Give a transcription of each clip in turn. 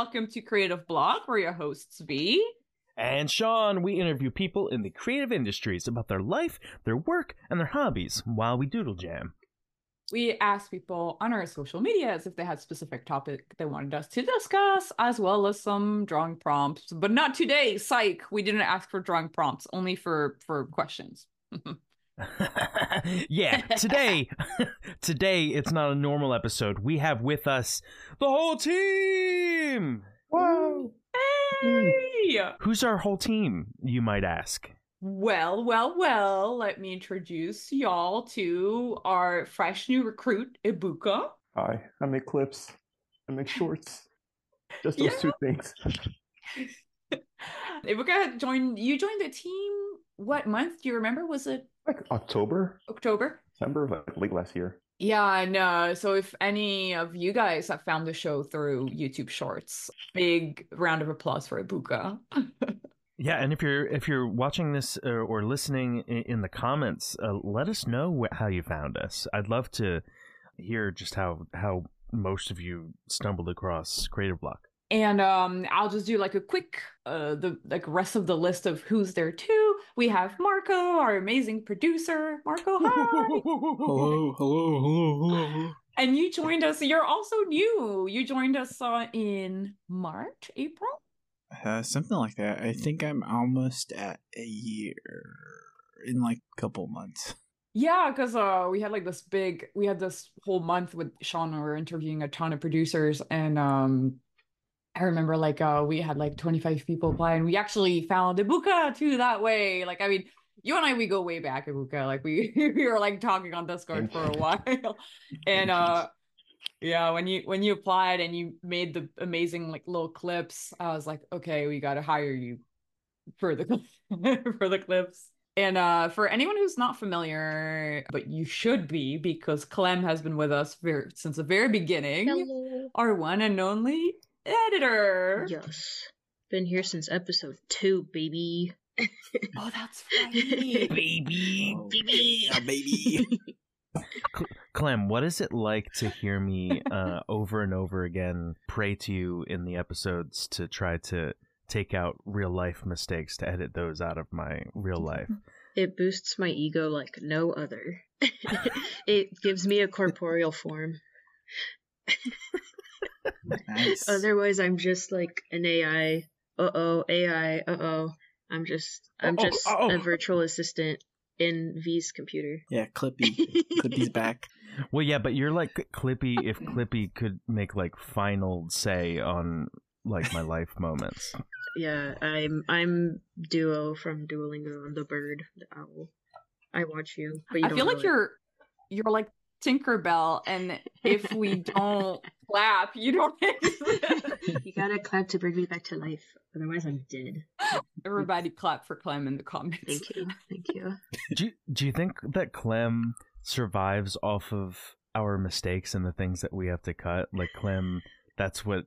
welcome to Creative Block. We're your hosts, V. And Sean, we interview people in the creative industries about their life, their work, and their hobbies while we doodle jam. We asked people on our social medias if they had specific topic they wanted us to discuss, as well as some drawing prompts. But not today, psych. We didn't ask for drawing prompts, only for for questions. yeah, today, today it's not a normal episode. We have with us the whole team. Whoa! Hey! Mm. Who's our whole team? You might ask. Well, well, well. Let me introduce y'all to our fresh new recruit, Ebuka. Hi, I make clips. I make shorts. Just those Yeah. two things. Ebuka joined. You joined the team. What month? Do you remember? Was it Like October, October? December, like late last year. Yeah, and uh, so if any of you guys have found the show through YouTube Shorts, big round of applause for Ebuka. Yeah, and if you're if you're watching this uh, or listening in, in the comments, uh, let us know wh- how you found us. I'd love to hear just how how most of you stumbled across Creative Block. And um, I'll just do like a quick, uh, the like rest of the list of who's there too. We have Marco, our amazing producer. Marco, hi. Hello, hello, hello, hello. and you joined us. You're also new. You joined us uh, in March, April. Uh, something like that. I think I'm almost at a year in like a couple months. Yeah, because uh, we had like this big, we had this whole month with Sean. We were interviewing a ton of producers, and um, I remember like uh, we had like 25 people apply, and we actually found Ebuka too that way. Like, I mean, you and I, we go way back, Ibuka. Like, we we were like talking on Discord for a while, and uh, yeah, when you when you applied and you made the amazing like little clips, I was like, okay, we got to hire you for the for the clips. And uh, for anyone who's not familiar, but you should be because Clem has been with us very, since the very beginning. Hello. Our one and only editor. Yes. Been here since episode two, baby. Oh, that's right. Baby, Oh, Baby. yeah, baby. Clem, what is it like to hear me uh, over and over again pray to you in the episodes to try to take out real life mistakes to edit those out of my real life? It boosts my ego like no other. it gives me a corporeal form. Nice. Otherwise, I'm just like an AI. Uh oh, AI. Uh oh. I'm just, I'm Uh-oh, just uh-oh. a virtual assistant in V's computer. yeah, Clippy. Clippy's back. Well, yeah, but you're like Clippy if Clippy could make like final say on like my life moments. Yeah, I'm, I'm Duo from Duolingo. I'm the bird, the owl. I watch you, but you I don't feel like it. you're you're like Tinkerbell, and if we don't clap, you don't exist. You gotta clap to bring me back to life. Otherwise, I'm dead. Everybody clap for Clem in the comments. Thank you. Thank you. Do you, do you think that Clem survives off of our mistakes and the things that we have to cut? Like Clem, that's what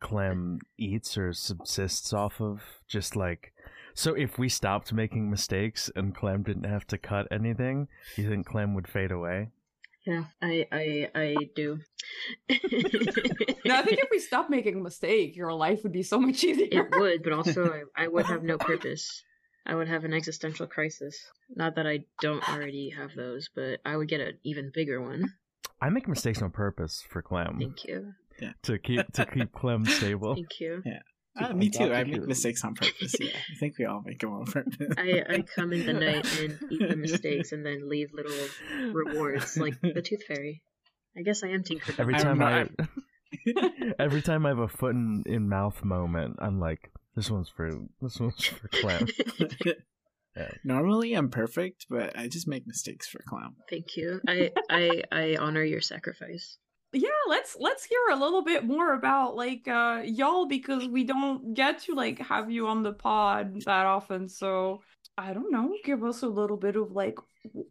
Clem eats or subsists off of. Just like so, if we stopped making mistakes and Clem didn't have to cut anything, you think Clem would fade away? Yeah, I I I do. No, I think if we stop making a mistake, your life would be so much easier. it would, but also I, I would have no purpose. I would have an existential crisis. Not that I don't already have those, but I would get an even bigger one. I make mistakes on purpose for Clem Thank you. to keep to keep Clem stable. Thank you. Uh, me too. I make mistakes on purpose. Yeah, I think we all make them on purpose. I, I come in the night and eat the mistakes and then leave little rewards like the tooth fairy. I guess I am Tinkerbell. Every time I, not- every time I have a foot in, in mouth moment, I'm like, this one's for this one's for Clem. Normally, I'm perfect, but I just make mistakes for clown. Thank you. I, I I honor your sacrifice. Yeah, let's let's hear a little bit more about like uh y'all because we don't get to like have you on the pod that often. So I don't know, give us a little bit of like w-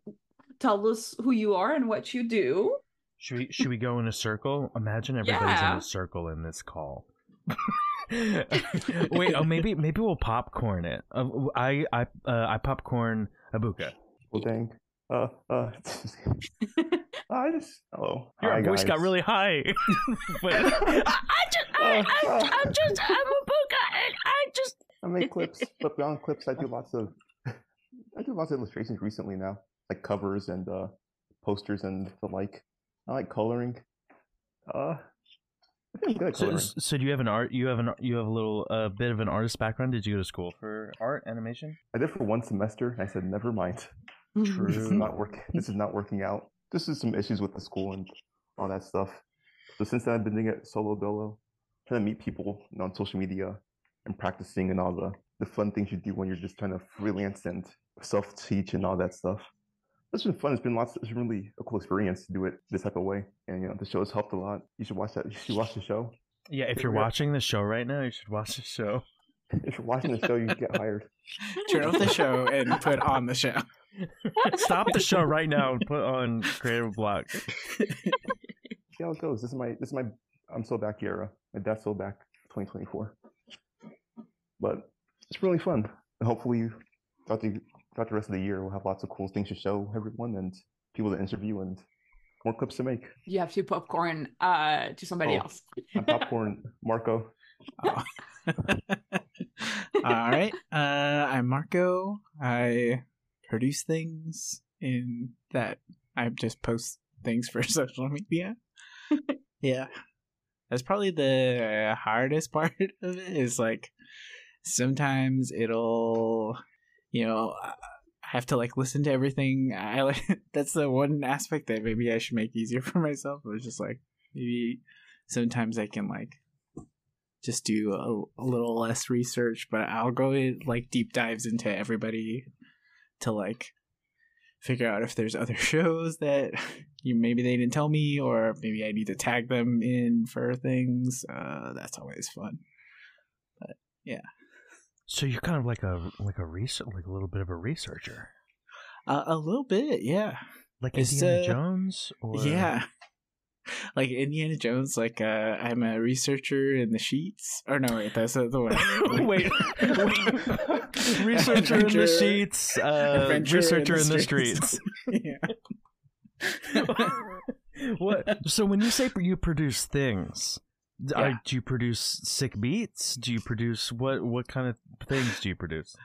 tell us who you are and what you do. Should we should we go in a circle? Imagine everybody's in a circle in this call. Wait, oh maybe maybe we'll popcorn it. Uh, I I uh, I popcorn Ebuka. Well, dang. Uh, uh, I just hello. Your Hi, voice got really high. But- I just I- I- I'm just I'm a book. I, I just I make clips, but beyond clips, I do lots of I do lots of illustrations recently now, like covers and uh, posters and the like. I like coloring. Uh, I think I'm good at so, coloring. so do you have an art? You have an you have a little a uh, bit of an artist background. Did you go to school for art animation? I did for one semester, and I said, never mind. Mm-hmm. This is mm-hmm. not working. This is not working out. This is some issues with the school and all that stuff. So since then, I've been doing it solo dolo, trying to meet people you know, on social media and practicing and all the the fun things you do when you're just trying to freelance and self teach and all that stuff. It's been fun. It's been lots. It's been really a cool experience to do it this type of way, and you know the show has helped a lot. You should watch that. You should watch the show. Yeah, if you're watching the show right now, you should watch the show. If you're watching the show, you get hired. Turn off the show and put on the show. Stop the show right now and put on Creative Block. See how it goes. This is my. This is my. I'm so back era. My dad's so back. 2024. But it's really fun. And hopefully, throughout the throughout the rest of the year, we'll have lots of cool things to show everyone and people to interview and more clips to make. You have to popcorn uh to somebody Oh. else. I'm popcorn, Marco. Oh. All right. Uh, I'm Marco. I produce things in that I just post things for social media. yeah. That's probably the hardest part of it is like sometimes it'll, you know, I have to like listen to everything. I like that's the one aspect that maybe I should make easier for myself. It was just like maybe sometimes I can like just do a, a little less research, but I'll go in, like deep dives into everybody to like figure out if there's other shows that you maybe they didn't tell me, or maybe I need to tag them in for things. Uh, that's always fun. But yeah. So you're kind of like a like a research like a little bit of a researcher, Uh, a little bit, yeah, like Indiana uh, Jones. Or... yeah. Like Indiana Jones, like uh, I'm a researcher in the sheets. Or no, wait, that's the one. Wait. researcher in the sheets. Uh, researcher in the streets. yeah. what? So when you say you produce things, Yeah. uh, do you produce sick beats? Do you produce what? What kind of things do you produce?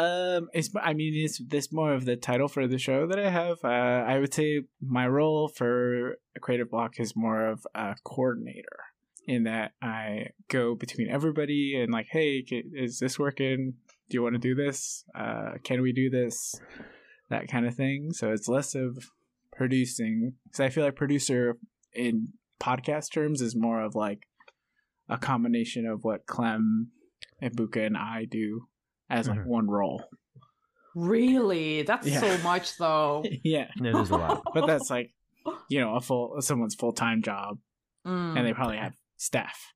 Um, it's I mean it's this more of the title for the show that I have. Uh, I would say my role for creative block is more of a coordinator in that I go between everybody and like, hey, is this working? Do you want to do this? Uh, can we do this? That kind of thing. So it's less of producing because I feel like producer in podcast terms is more of like a combination of what Clem and Buka and I do as like Mhm. one role. Really? That's Yeah. so much though. yeah, It is a lot. but that's like you know a full someone's full time job, Mm. and they probably have staff.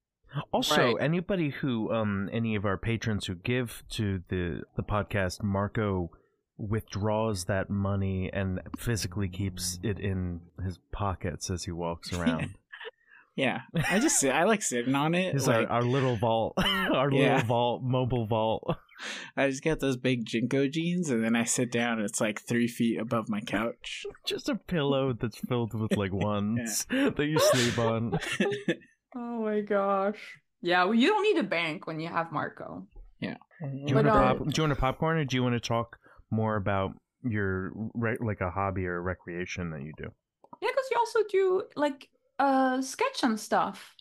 Also, Right. anybody who, um, any of our patrons who give to the the podcast, Marco withdraws that money and physically keeps it in his pockets as he walks around. Yeah, I just sit, I like sitting on it. It's like, our, our little vault, our Yeah. little vault, mobile vault. I just got those big JNCO jeans, and then I sit down. and It's like three feet above my couch. Just a pillow that's filled with like ones that you sleep on. Oh my gosh. Yeah, well, you don't need a bank when you have Marco. Yeah. Do you, But, want to uh, pop, do you want to popcorn, or do you want to talk more about your re- like a hobby or recreation that you do? Yeah, because you also do like uh sketch and stuff.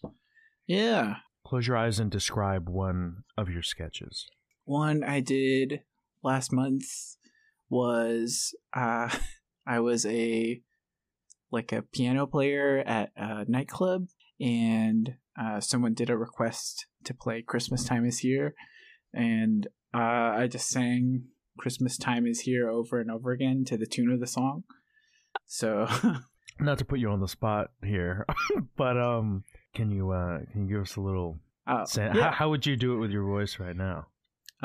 yeah, Close your eyes and describe one of your sketches. One I did last month was uh I was a like a piano player at a nightclub and uh someone did a request to play Christmas time is here and uh I just sang Christmas time is here over and over again to the tune of the song. So Not to put you on the spot here, but um, can you uh can you give us a little? uh, yeah. how, how would you do it with your voice right now?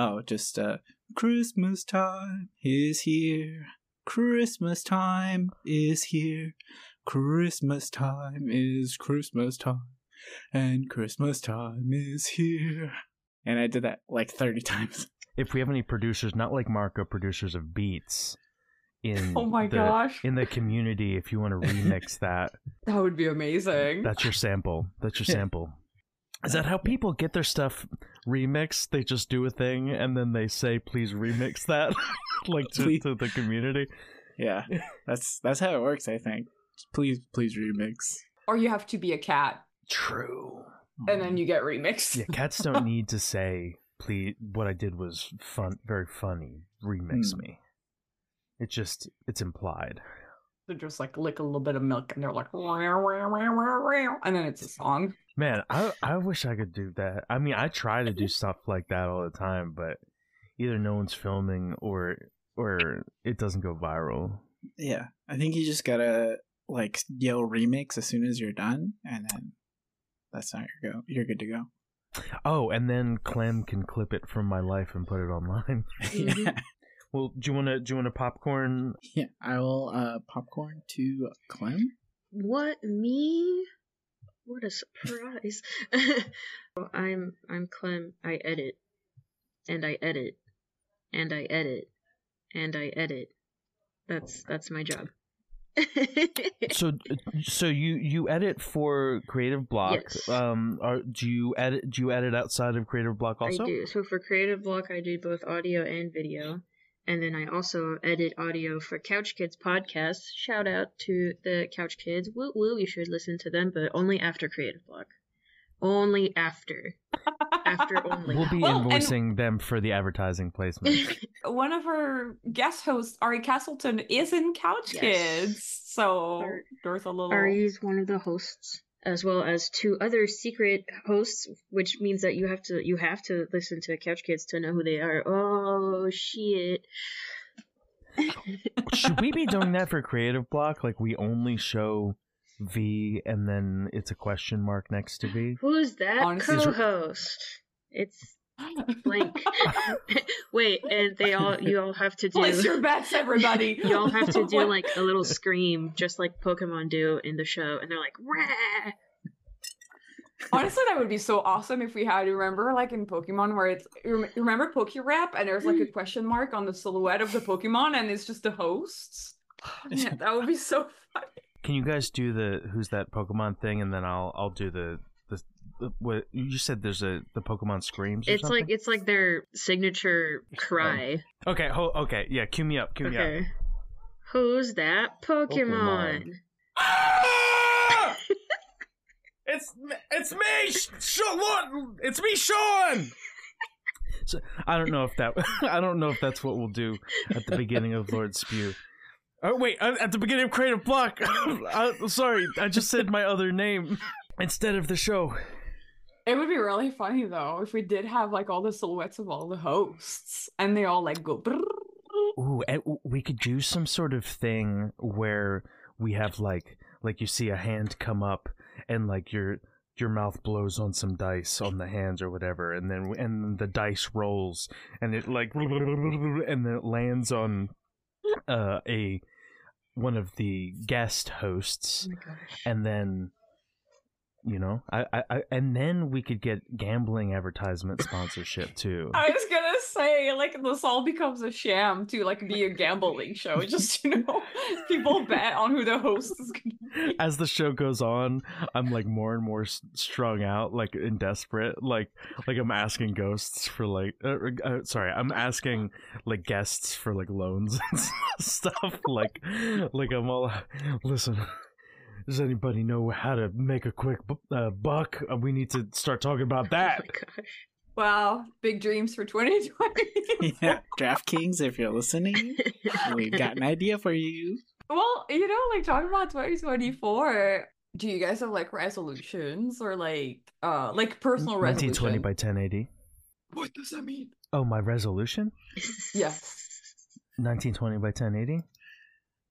Oh, just uh Christmas time is here. Christmas time is here. Christmas time is Christmas time. And Christmas time is here. And I did that like 30 times. If we have any producers, not like Marco, producers of beats, in Oh my the, gosh. in the community, if you want to remix that, That would be amazing. that's your sample. That's your sample. Is that how people get their stuff remixed? They just do a thing and then they say, "Please remix that," like to, to the community. Yeah, that's that's how it works. I think. Please, please remix. Or you have to be a cat True. and then you get remixed. Yeah, cats don't need to say, "Please." What I did was fun, very funny. Remix Hmm. me. It just it's implied. They just like lick a little bit of milk and they're like, "Wow, wow, wow, wow, wow," and then it's a song. Man, I I wish I could do that. I mean, I try to do stuff like that all the time, but either no one's filming or or it doesn't go viral. Yeah, I think you just gotta like yell remix as soon as you're done, and then that's not your go. You're good to go. Oh, and then Clem can clip it from my life and put it online. yeah, Well, do you want to do you want to popcorn? yeah. I will uh popcorn to Clem. What me? What a surprise! I'm I'm Clem. I edit, and I edit, and I edit, and I edit. That's that's my job. So so you you edit for Creative Block. Yes. Um, are, do you edit do you edit outside of Creative Block also? I do. So for Creative Block, I do both audio and video. And then I also edit audio for Couch Kids podcast. Shout out to the Couch Kids. Woo woo, you should listen to them, but only after Creative Block. Only after. After only. We'll be Well, and- invoicing them for the advertising placement. One of our guest hosts, Ari Castleton, is in Couch Yes. Kids, so Ar- there's a little. Ari's one of the hosts, as well as two other secret hosts, which means that you have to you have to listen to Couch Kids to know who they are. Oh shit! Should we be doing that for Creative Block? Like we only show V and then it's a question mark next to V? Who's that Honestly- co-host? It's blank. Wait, and they all you all have to do. Place your bets, everybody. You all have to do like a little scream, just like Pokemon do in the show, and they're like, "Rah!" Honestly, that would be so awesome if we had. Remember, like in Pokemon, where it's you remember Pokérap, and there's like a question mark on the silhouette of the Pokemon, and it's just the hosts. Yeah, that would be so fun. Can you guys do the who's that Pokemon thing and then I'll I'll do the the, the what you just said there's a the Pokemon screams or It's something? like it's like their signature cry. Okay, ho- okay, yeah, cue me up, cue me up. Okay. Who's that Pokemon? Pokemon. Ah! it's it's me, Sean. It's me, Sean. So, I don't know if that I don't know if that's what we'll do at the beginning of Lord Spew. Oh wait, uh, at the beginning of Creative Block. I, sorry, I just said my other name instead of the show. It would be really funny though if we did have like all the silhouettes of all the hosts, and they all like go. Ooh, and we could do some sort of thing where we have like like you see a hand come up and like your your mouth blows on some dice on the hands or whatever and then and the dice rolls and it like and then it lands on uh a one of the guest hosts Oh and then you know I, I, I and then we could get gambling advertisement sponsorship too I was gonna say, like, this all becomes a sham to like be a gambling show. Just you know, people bet on who the host is gonna be. as the show goes on i'm like more and more strung out like and desperate like like i'm asking ghosts for like uh, uh, sorry i'm asking like guests for like loans and stuff like like i'm all listen does anybody know how to make a quick uh, buck Uh, we need to start talking about Oh that my gosh. Wow, big dreams for 2020. yeah, DraftKings, if you're listening, we've got an idea for you. well, you know, like talking about 2024. Do you guys have like resolutions or like uh like personal 1920 resolution? by 1080 What does that mean? oh my resolution Yes. 1920 by 1080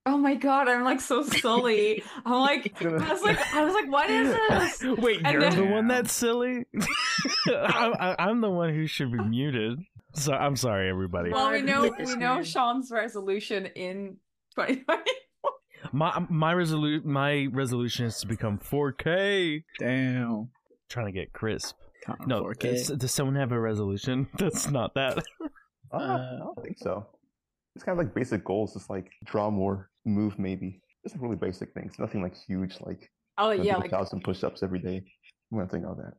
Oh my god, I'm like so silly. I'm like, I was like, I was like, what is this? Wait, And you're then- the one that's silly. I'm, I- I'm the one who should be muted. So I'm sorry, everybody. Well, we know we know. Sean's resolution in 2020. My my resolu- my resolution is to become 4K. Damn. Trying to get crisp. Counting No, 4K. does, does someone have a resolution? That's not that. Uh, I don't think so. It's kind of like basic goals, just like draw more, move maybe. Just like really basic things. Nothing like huge, like Oh you know, yeah, do a like thousand push-ups every day. Nothing like that.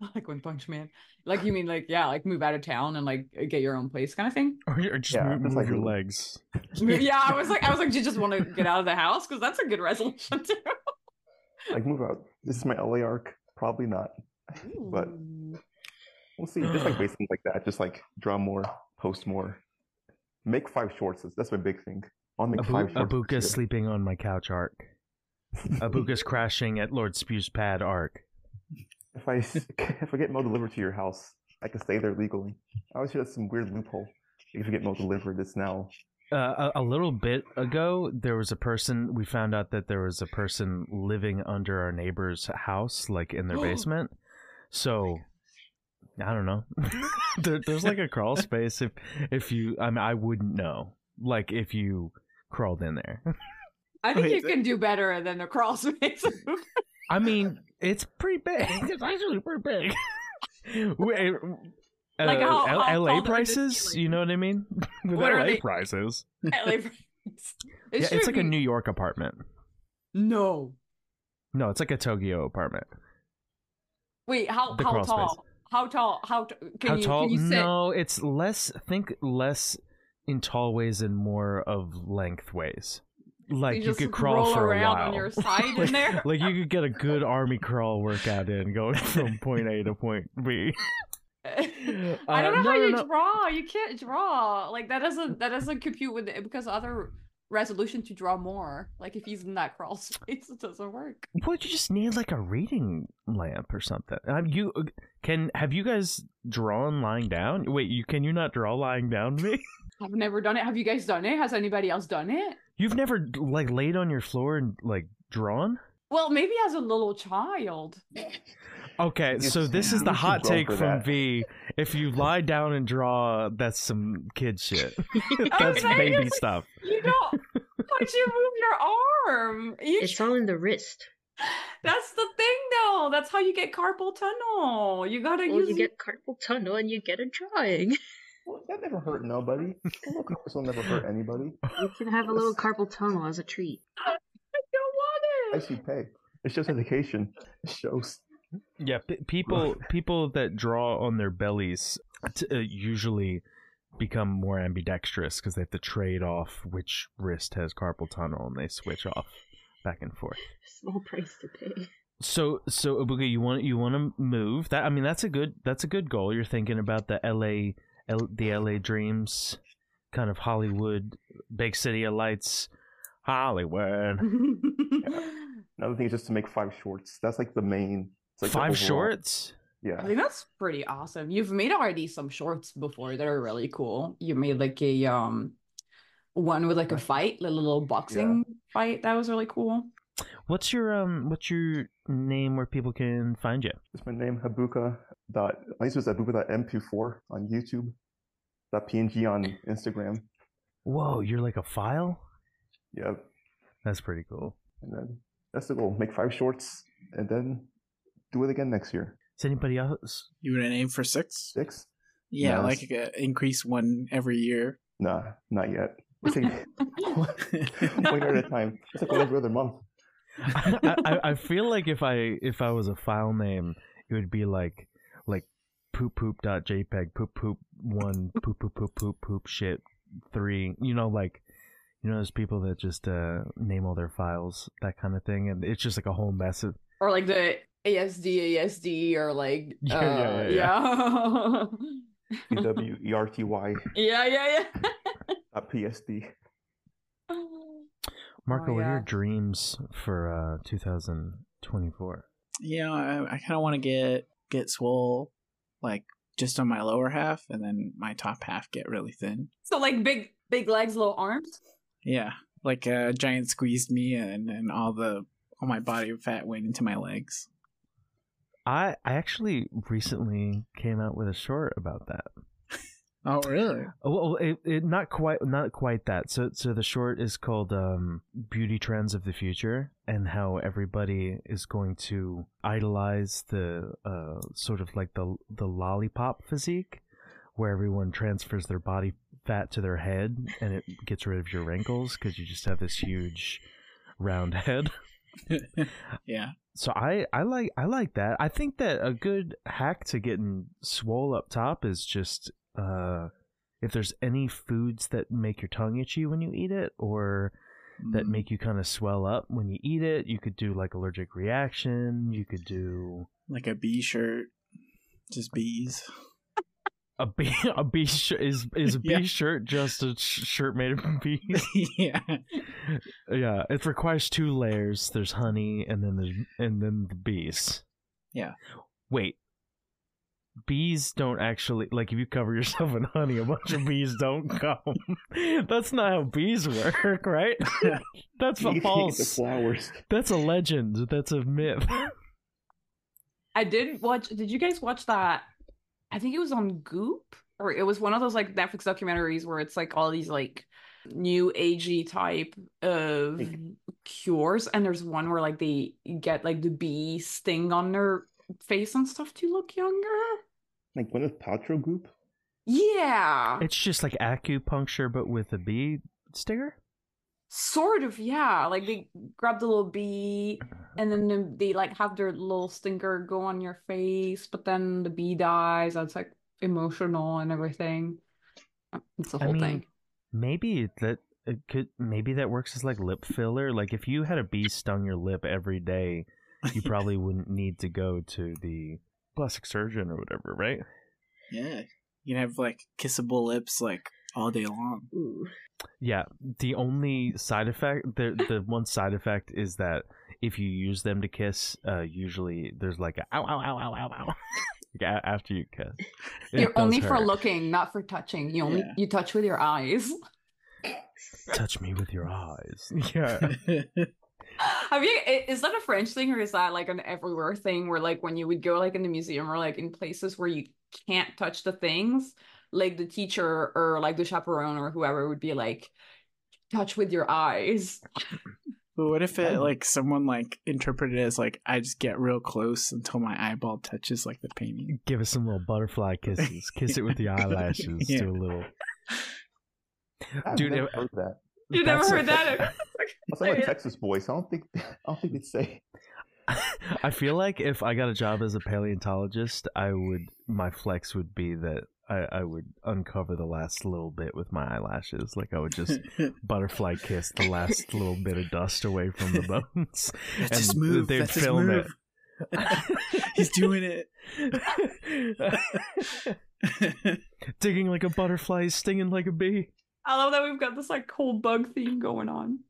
like One Punch Man. Like you mean like yeah, like move out of town and like uh, get your own place kind of thing. Or you- or just Yeah, move, move like your legs. yeah, I was like, I was like, do you just want to get out of the house? Because that's a good resolution too. Like move out. This is my LA arc. Probably not. But we'll see. Just like basically like that. Just like draw more, post more. Make five shorts. That's my big thing. I'll make Abu- five shorts. Ebuka's this year. sleeping on my couch arc. Ebuka's crashing at Lord Spew's pad arc. If I if I get mail delivered to your house, I can stay there legally. I always hear that's some weird loophole. If you get mail delivered, it's now Uh, a, a little bit ago, there was a person. We found out that there was a person living under our neighbor's house, like in their basement. So, I don't know. there, there's like a crawl space. If if you, I mean, I wouldn't know. Like if you crawled in there. I think Wait, you can do better than the crawl space. I mean, it's pretty big. It's actually pretty big. Wait, uh, Like how- L- how LA tall are the prices, you know what I mean? With What are LA they? prices, LA price. It yeah, it's like a New York apartment. No. No, it's like a Tokyo apartment. Wait, how The how tall? space. How tall? How t- can How you tall? can you sit? No, it's less. Think less in tall ways and more of length ways. Like you, just could crawl for a around while. on your side like, in there. like you could get a good army crawl workout in going from point A to point B. I Uh, don't know no, how you no. draw. You can't draw. Like that doesn't that doesn't compute with it because other resolution to draw more. Like if he's in that crawl space, it doesn't work. What you just need like a reading lamp or something. Um, you can have you guys drawn lying down? Wait, you can you not draw lying down? Me? I've never done it. Have you guys done it? Has anybody else done it? You've never like laid on your floor and like drawn? Well, maybe as a little child. Okay, Yes, so this is the hot take from that. V. If you lie down and draw, that's some kid shit. that's saying baby it's- stuff. You don't. Why'd you move your arm? You It's all in the wrist. That's the thing, though. That's how you get carpal tunnel. You gotta Well, use. you get carpal tunnel and you get a drawing. Well, that never hurt nobody. A little compass will never hurt anybody. You can have a little carpal tunnel as a treat. I don't want it. I see pay. It's just education. It shows. Yeah, p- people people that draw on their bellies t- uh, usually become more ambidextrous because they have to trade off which wrist has carpal tunnel and they switch off back and forth. Small price to pay. So so Ebuka, you want you want to move that? I mean, that's a good that's a good goal. You're thinking about the L.A. L, the L.A. dreams, kind of Hollywood, big city of lights, Hollywood. Another thing is just to make five shorts. That's like the main. It's like Five overall- shorts. Yeah, I Yeah. think that's pretty awesome. You've made already some shorts before that are really cool. You made like a um one with like a fight, like a little boxing fight. That was really cool. What's your um What's your name where people can find you? It's my name, Ebuka. Dot, I used to use Ebuka.mp4 on YouTube. Dot PNG on Instagram. Whoa, you're like a file. Yep. That's pretty cool. And then that's the goal. Make five shorts and then do it again next year. Is anybody else? You would aim for six? Six? Yeah, Yes. like uh, increase one every year. Nah, not yet. It's like one year at a time. It's like one every other month. I, I I feel like if I if I was a file name, it would be like like poop poop dot jpeg poop poop one poop poop poop poop poop shit three. You know, like you know, those people that just uh name all their files that kind of thing, and it's just like a whole mess of. Or like the ASD ASD or like Yeah, uh, yeah, yeah, yeah. E W E R T Y yeah, yeah, yeah. Dot PSD. Marco, Oh, what are your dreams for uh 2024? Yeah, I, I kind of want to get get swole, like just on my lower half, and then my top half get really thin. So like big big legs, little arms. Yeah, like a giant squeezed me, and and all the all my body fat went into my legs. I I actually recently came out with a short about that. Oh, really? Oh, Well, it, it not quite not quite that. So so the short is called um, "Beauty Trends of the Future" and how everybody is going to idolize the uh, sort of like the the lollipop physique, where everyone transfers their body fat to their head and it gets rid of your wrinkles because you just have this huge round head. yeah. So I I like I like that. I think that a good hack to getting swole up top is just uh if there's any foods that make your tongue itchy when you eat it or that Mm. make you kind of swell up when you eat it, you could do like allergic reaction, you could do like a bee shirt, just bees. a bee a bee sh- is is a bee Yeah. shirt just a sh- shirt made of bees. yeah. yeah, it requires two layers. There's honey and then there's and then the bees. Yeah. Wait. Bees don't actually like if you cover yourself in honey, a bunch of bees don't come. That's not how bees work, right? That's You a can't the false. flowers. That's a legend. That's a myth. I didn't watch. Did you guys watch that? I think it was on Goop, or it was one of those like Netflix documentaries where it's like all these like new agey type of Like- cures, and there's one where like they get like the bee sting on their face and stuff to look younger. Like Gwyneth Paltrow Goop. Yeah, It's just like acupuncture, but with a bee stinger. sort of. Yeah, like they grab the little bee, and then they like have their little stinger go on your face, but then the bee dies. That's like emotional and everything. It's the I whole mean, thing. Maybe that it could. Maybe that works as like lip filler. Like if you had a bee stung your lip every day, you probably wouldn't need to go to the plastic surgeon or whatever, right? Yeah. You can have like kissable lips like all day long. Ooh. Yeah. The only side effect, the the one side effect is that if you use them to kiss, uh, usually there's like a ow ow ow ow ow ow. Yeah, after you kiss, It You're does only for looking, not for touching. You only Yeah. you touch with your eyes. Touch me with your eyes. Yeah. Have you? Is that a French thing or is that like an everywhere thing? Where like when you would go like in the museum or like in places where you can't touch the things, like the teacher or like the chaperone or whoever would be like, touch with your eyes. what if it like someone like interpreted it as like I just get real close until my eyeball touches like the painting? Give us some little butterfly kisses. Kiss it with the eyelashes. Yeah. Do a little. I've Dude, never it- heard that. You never That's a- heard that? Also, I'm a Texas so I don't think I don't think they'd say. I feel like if I got a job as a paleontologist, I would my flex would be that I, I would uncover the last little bit with my eyelashes. Like I would just butterfly kiss the last little bit of dust away from the bones. That's and his move. they'd That's film move. He's doing it. it. Digging like a butterfly, stinging like a bee. I love that we've got this like whole bug theme going on.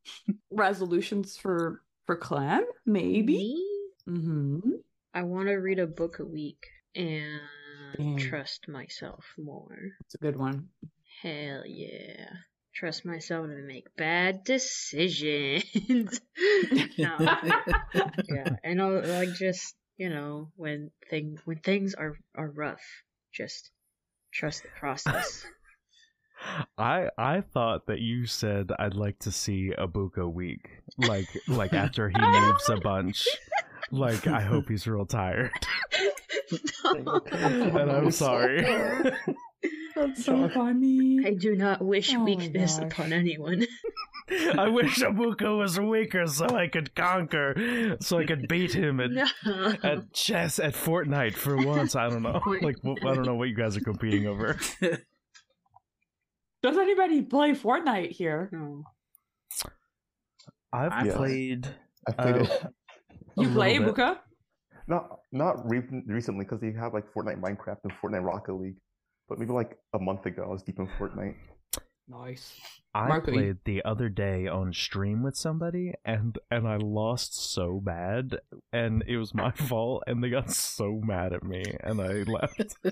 Resolutions for for clan, maybe. Mm-hmm. I want to read a book a week and trust myself more. It's a good one. Hell yeah. Trust myself to make bad decisions. yeah, and I'll like just you know when thing when things are are rough, just trust the process. I I thought that you said I'd like to see Ebuka weak, like like after he moves a bunch. Like I hope he's real tired, no. and I'm sorry. That's so funny. I do not wish Oh weakness gosh. upon anyone. I wish Ebuka was weaker so I could conquer, so I could beat him at no. at chess at Fortnite for once. I don't know, like I don't know what you guys are competing over. Does anybody play Fortnite here? no. I've I've- played. I played Uh, it You play. Buka? not not re- recently because they have like Fortnite Minecraft and Fortnite Rocket League, but maybe like a month ago I was deep in Fortnite. Nice. I Marco, you- played the other day on stream with somebody and and I lost so bad and it was my fault and they got so mad at me and I left.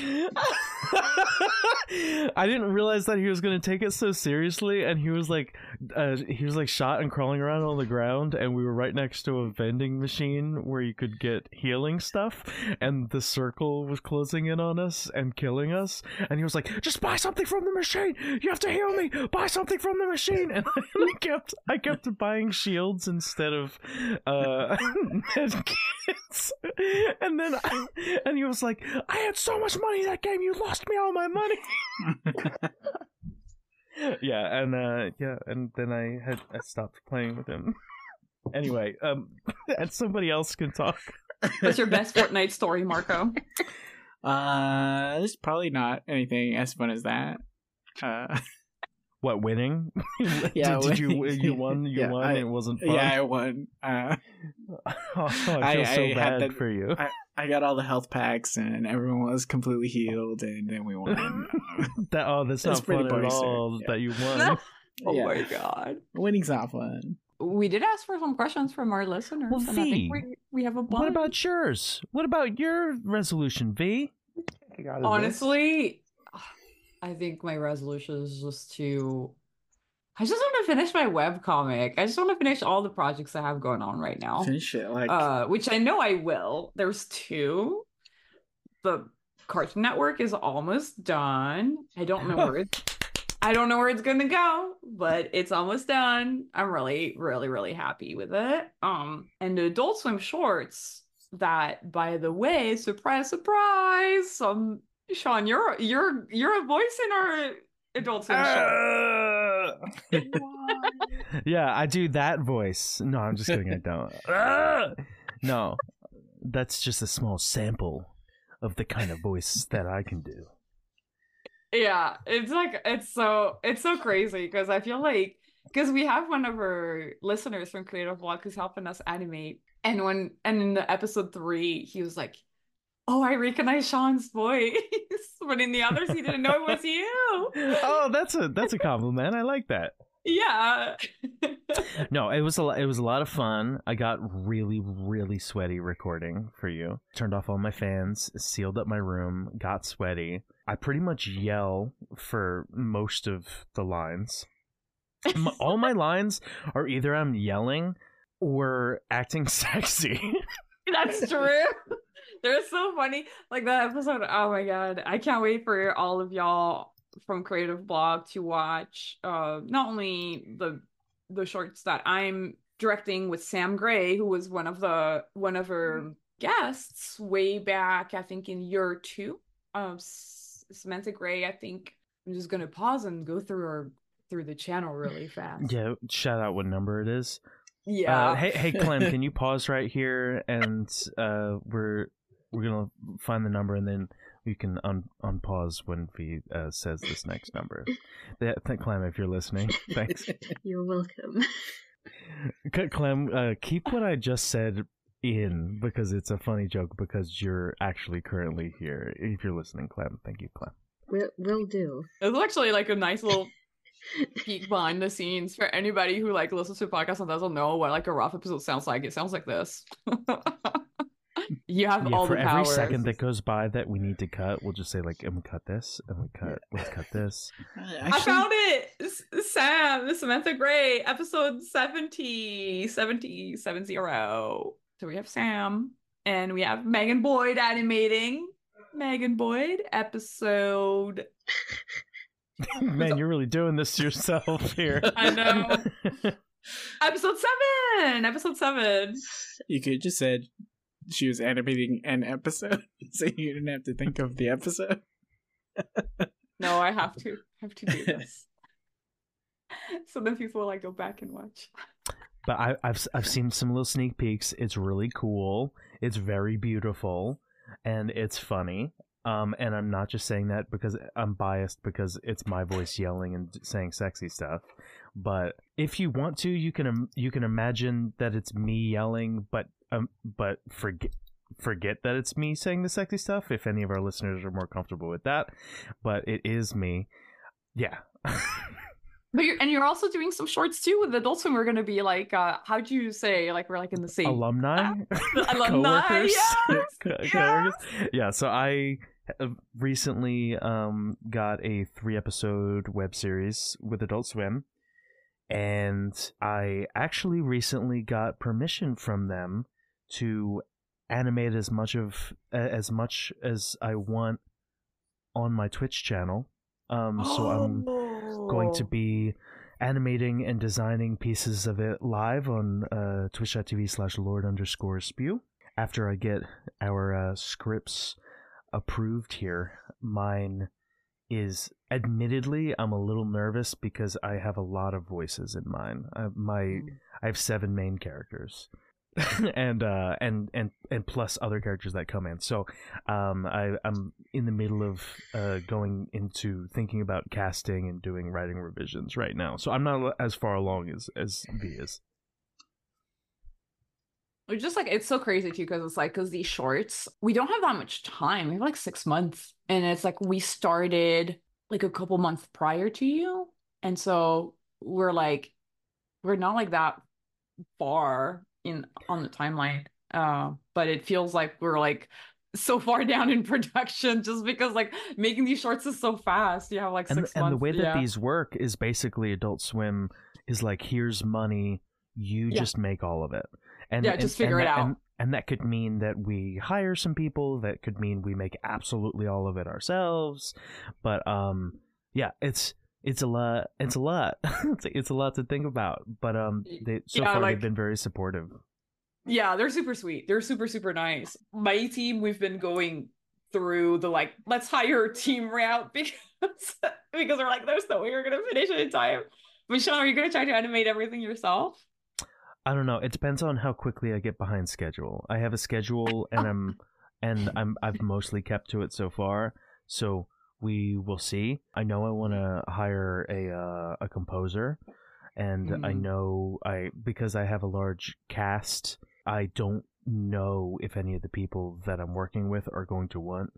I didn't realize that he was going to take it so seriously and he was like uh, he was like shot and crawling around on the ground and we were right next to a vending machine where you could get healing stuff and the circle was closing in on us and killing us and he was like just buy something from the machine! You have to heal me! Buy something from the machine! And I kept I kept buying shields instead of uh and then I, and he was like I had so much money that game you lost me all my money yeah and uh yeah and then I had I stopped playing with him anyway, um, and somebody else can talk. What's your best Fortnite story, Marco? Uh, there's probably not anything as fun as that. Uh, What winning? Yeah, did, did you winning. you won? You Yeah, won. I- it wasn't fun. yeah, I won. Uh, oh, I feel I- so I bad that- for you. I got all the health packs, and everyone was completely healed, and then we won. That oh, that's not pretty fun at all. yeah. That you won. oh Yeah. my god. Winning's not fun. We did ask for some questions from our listeners. Well, and I think we, we have a bunch. what about yours? What about your resolution, V? I got it, Honestly, I think my resolution is just to. I just want to finish my web comic. I just want to finish all the projects I have going on right now. Finish it. Like, Uh, which I know I will. There's two. The Cartoon Network is almost done. I don't know where it's. I don't know where it's gonna go, but it's almost done. I'm really, really, really happy with it. Um, and the Adult Swim shorts. That, by the way, surprise, surprise. Um, Sean, you're you're you're a voice in our Adult Swim short. yeah, I do that voice. No, I'm just kidding. I don't. Ah! no, that's just a small sample of the kind of voice that I can do. Yeah, it's like it's so it's so crazy because I feel like because we have one of our listeners from Creative Block who's helping us animate, and when and in the episode three, he was like, "Oh, I recognize Sean's voice," but in the others, he didn't know it was you. Oh, that's a that's a compliment. I like that. Yeah. No, it was a lo- it was a lot of fun. I got really really sweaty recording for you. Turned off all my fans, sealed up my room, got sweaty. I pretty much yell for most of the lines. All my lines are either I'm yelling or acting sexy. That's true. They're so funny. Like that episode. Oh my god. I can't wait for all of y'all from Creative Block to watch uh not only the the shorts that I'm directing with Sam Gray, who was one of the one of her guests way back, I think in year two of Samantha Gray. I think I'm just gonna pause and go through her through the channel really fast. yeah, shout out what number it is. Yeah. Uh, hey, hey, Clem, can you pause right here and uh, we're we're gonna find the number and then we can un unpause when V uh, says this next number. Yeah, th- Clem, if you're listening, thanks. You're welcome. Clem, uh, keep what I just said in because it's a funny joke because you're actually currently here. If you're listening, Clem, thank you, Clem. Will will do. It's actually like a nice little peek behind the scenes for anybody who like listens to podcasts and doesn't know what like a rough episode sounds like. It sounds like this. You have Yeah, all for the every powers. second that goes by that we need to cut, we'll just say like, and we cut this, and we cut, let's cut this. Uh, I found it, Sam, Samantha Gray, episode 70, 70, 70. So we have Sam and we have Megan Boyd animating. Megan Boyd, episode. Man, you're really doing this to yourself here. I know. Episode seven. Episode seven. You could just said she was animating an episode, so you didn't have to think of the episode. No, I have to have to do this. so then people like go back and watch. But I, I've I've seen some little sneak peeks. It's really cool. It's very beautiful, and it's funny. Um, and I'm not just saying that because I'm biased because it's my voice yelling and saying sexy stuff. But if you want to, you can you can imagine that it's me yelling, but um, but forget forget that it's me saying the sexy stuff. If any of our listeners are more comfortable with that, but it is me. Yeah. But you're, and you're also doing some shorts too with Adult Swim. We're gonna be like, uh, how'd you say? Like we're like in the same alumni, alumni. Coworkers? Yes, Co- yes. coworkers? Yeah, so I recently um, got a three episode web series with Adult Swim, and I actually recently got permission from them to animate as much of as much as I want on my Twitch channel. Um, so I'm going to Oh. be animating and designing pieces of it live on uh, twitch.tv slash lord underscore spew. After I get our uh, scripts approved here, mine is admittedly I'm a little nervous because I have a lot of voices in mine. Uh, my Mm. I have seven main characters. and uh and and and plus other characters that come in. So um i i'm in the middle of uh going into thinking about casting and doing writing revisions right now. So i'm not as far along as as v is. It's just like it's so crazy too because it's like because these shorts we don't have that much time. We have like six months, and it's like we started like a couple months prior to you, and so we're like we're not like that far in on the timeline. Uh, but it feels like we're like so far down in production just because like making these shorts is so fast. You have like and, six and months. the way that yeah. these work is basically adult swim is like here's money you Yeah. just make all of it and Yeah, and- just figure and it that- out. and, and that could mean that we hire some people that could mean we make absolutely all of it ourselves but um yeah it's it's a lot it's a lot it's, it's a lot to think about but um they so Yeah, far like- they've been very supportive Yeah, they're super sweet. They're super, super nice. My team, we've been going through the like, let's hire a team route because because we're like, there's no way we're gonna finish it in time. Michelle, are you gonna try to animate everything yourself? I don't know. It depends on how quickly I get behind schedule. I have a schedule and I'm and I'm I've mostly kept to it so far. So we will see. I know I want to hire a uh, a composer and I Mhm. know I because I have a large cast, I don't know if any of the people that I'm working with are going to want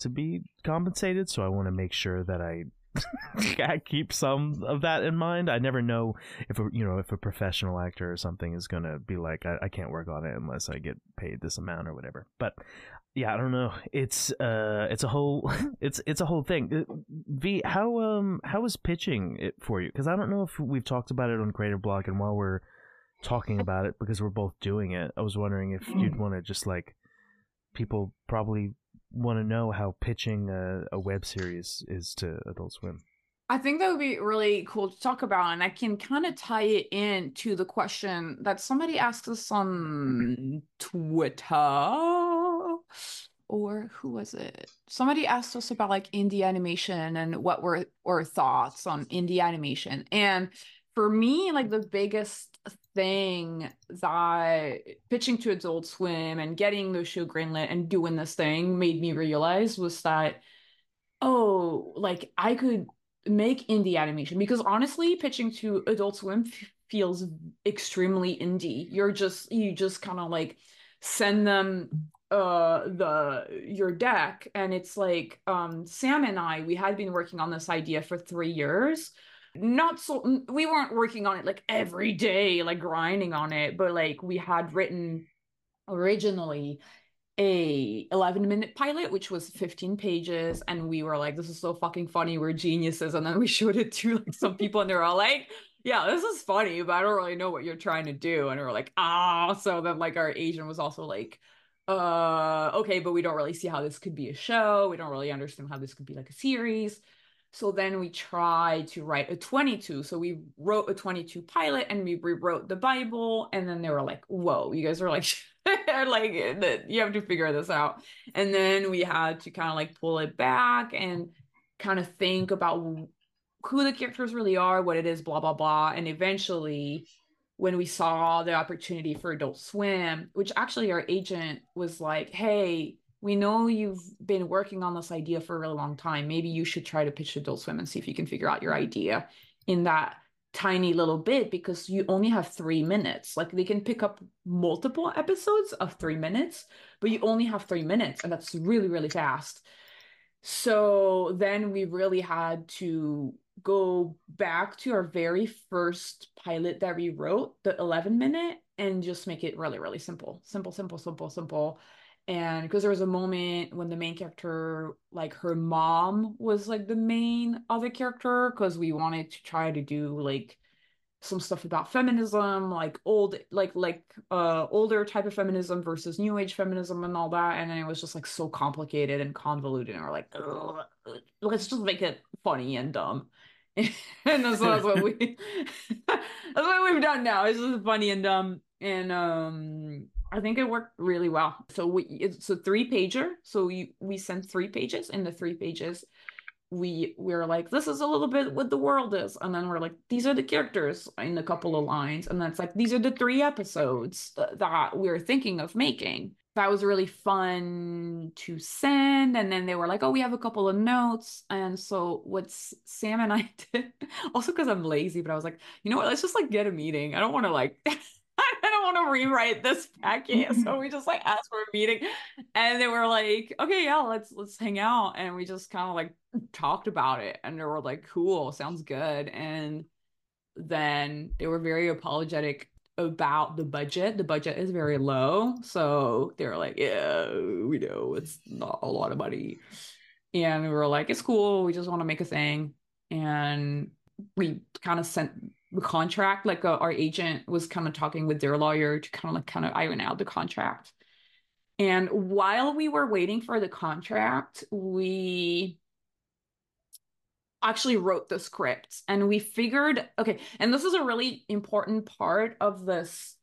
to be compensated, so I want to make sure that I I keep some of that in mind. I never know if a you know if a professional actor or something is gonna be like I, I can't work on it unless I get paid this amount or whatever. But yeah, I don't know. It's uh it's a whole it's it's a whole thing. Uh, V, how um how is pitching it for you? Because I don't know if we've talked about it on Creative Block, and while we're talking about it because we're both doing it, I was wondering if you'd want to just like people probably want to know how pitching a, a web series is to Adult Swim. I think that would be really cool to talk about, and I can kind of tie it in to the question that somebody asked us on Twitter, or who was it? Somebody asked us about like indie animation and what were our thoughts on indie animation. And for me, like the biggest thing that pitching to Adult Swim and getting the show greenlit and doing this thing made me realize was that, oh, like I could make indie animation. Because honestly pitching to adult swim f- feels extremely indie. You're just you just kind of like send them uh the your deck. And it's like um sam and i we had been working on this idea for three years not so we weren't working on it like every day like grinding on it but like we had written originally a 11 minute pilot which was 15 pages and we were like this is so fucking funny. We're geniuses. And then we showed it to like some people and they're all like yeah this is funny but i don't really know what you're trying to do. And we are like ah. So then like our agent was also like uh okay but we don't really see how this could be a show. We don't really understand how this could be like a series so then we tried to write a 22 so we wrote a 22 pilot and we rewrote the bible. And then they were like whoa you guys are like like you have to figure this out. And then we had to kind of like pull it back and kind of think about who the characters really are what it is blah blah blah. And eventually when we saw the opportunity for adult swim which actually our agent was like hey we know you've been working on this idea for a really long time maybe you should try to pitch adult swim and see if you can figure out your idea in that tiny little bit because you only have three minutes. Like they can pick up multiple episodes of three minutes, but you only have three minutes, and that's really, really fast. So then we really had to go back to our very first pilot that we wrote, the 11 minute, and just make it really, really simple. Simple, simple, simple, simple. And because there was a moment when the main character, like her mom, was like the main other character, because we wanted to try to do like some stuff about feminism, like old, like like uh older type of feminism versus new age feminism and all that. And it was just like so complicated and convoluted, and we're like, "Ugh, let's just make it funny and dumb. and so that's what we that's what we've done now. It's just funny and dumb. And um I think it worked really well. So we it's a three pager. So we we sent three pages. In the three pages, we we are like this is a little bit what the world is and then we're like these are the characters in a couple of lines and then it's like these are the three episodes th- that we're thinking of making that was really fun to send and then they were like oh we have a couple of notes and so what sam and i did also because i'm lazy but i was like you know what let's just like get a meeting i don't want to like don't want to rewrite this packet. So we just like asked for a meeting. And they were like, okay, yeah, let's let's hang out. And we just kind of like talked about it. And they were like, cool, sounds good. And then they were very apologetic about the budget. The budget is very low. So they were like, yeah, we know it's not a lot of money. And we were like, it's cool. We just want to make a thing. And we kind of sent contract like uh, our agent was kind of talking with their lawyer to kind of like kind of iron out the contract. And while we were waiting for the contract we actually wrote the script and we figured okay and this is a really important part of this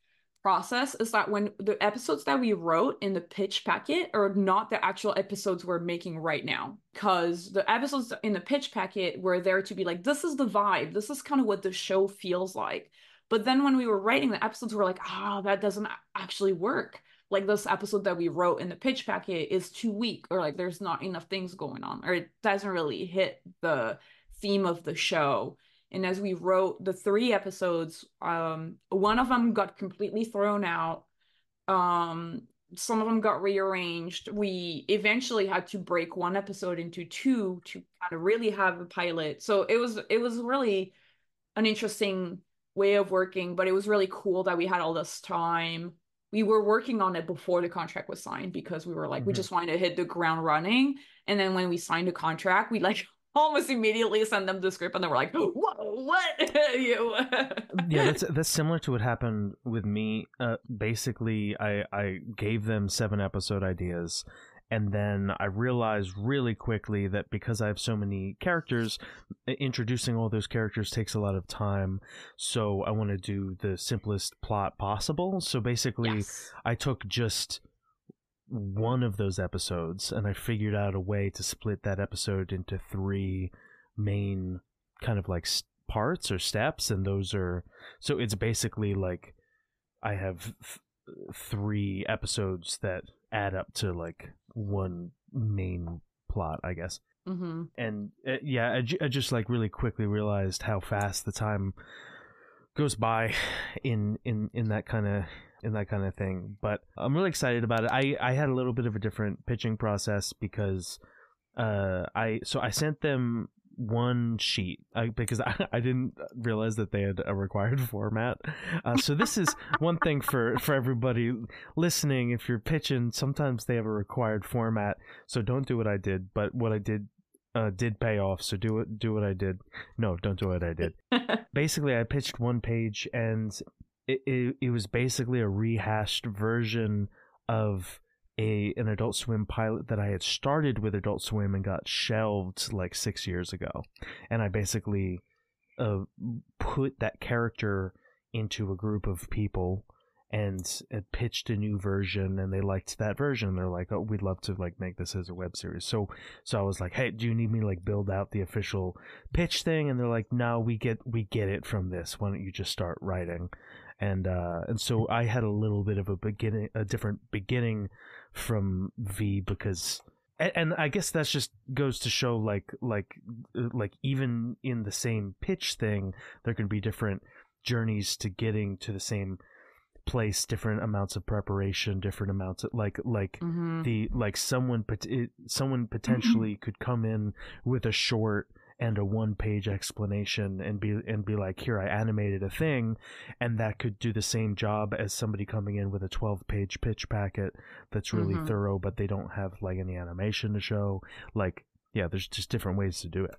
process is that when the episodes that we wrote in the pitch packet are not the actual episodes we're making right now. Because the episodes in the pitch packet were there to be like this is the vibe. This is kind of what the show feels like. But then when we were writing the episodes we're like ah oh, that doesn't actually work. Like this episode that we wrote in the pitch packet is too weak or like there's not enough things going on or it doesn't really hit the theme of the show and as we wrote the three episodes um one of them got completely thrown out. Um some of them got rearranged. We eventually had to break one episode into two to kind of really have a pilot. So it was it was really an interesting way of working but it was really cool that we had all this time. We were working on it before the contract was signed because we were like mm-hmm. we just wanted to hit the ground running. And then when we signed the contract we like almost immediately send them the script and they were like, "Whoa, what?" you. yeah, that's that's similar to what happened with me. Uh, basically, I I gave them seven episode ideas, and then I realized really quickly that because I have so many characters, introducing all those characters takes a lot of time. So I want to do the simplest plot possible. So basically, yes. I took just one of those episodes and I figured out a way to split that episode into three main kind of like parts or steps and those are so it's basically like I have th- three episodes that add up to like one main plot, I guess. Mm-hmm. And uh, yeah, I, j- I just like really quickly realized how fast the time goes by in in in that kind of in that kind of thing. But I'm really excited about it. I I had a little bit of a different pitching process because uh I so I sent them one sheet I, because I, I didn't realize that they had a required format. Uh, so this is one thing for for everybody listening. If you're pitching, sometimes they have a required format. So don't do what I did. But what I did uh, did pay off. So do it. Do what I did. No, don't do what I did. Basically, I pitched one page, and it, it, it was basically a rehashed version of a an Adult Swim pilot that I had started with Adult Swim and got shelved like six years ago, and I basically uh, put that character into a group of people and it pitched a new version and they liked that version. They're like oh we'd love to like make this as a web series. So so i was like hey do you need me like build out the official pitch thing? And they're like no we get we get it from this. Why don't you just start writing and uh, and so I had a little bit of a beginning, a different beginning from V because, and, and I guess that just goes to show like like like even in the same pitch thing, there can be different journeys to getting to the same place different amounts of preparation different amounts of like like mm-hmm. the like someone someone potentially mm-hmm. could come in with a short and a one page explanation and be and be like here I animated a thing and that could do the same job as somebody coming in with a 12 page pitch packet that's really mm-hmm. thorough but they don't have like any animation to show. Like yeah there's just different ways to do it.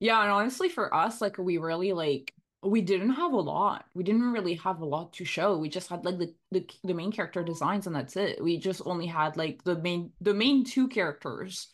Yeah and honestly for us like we really like we didn't have a lot. We didn't really have a lot to show. We just had like the, the the main character designs and that's it. We just only had like the main the main two characters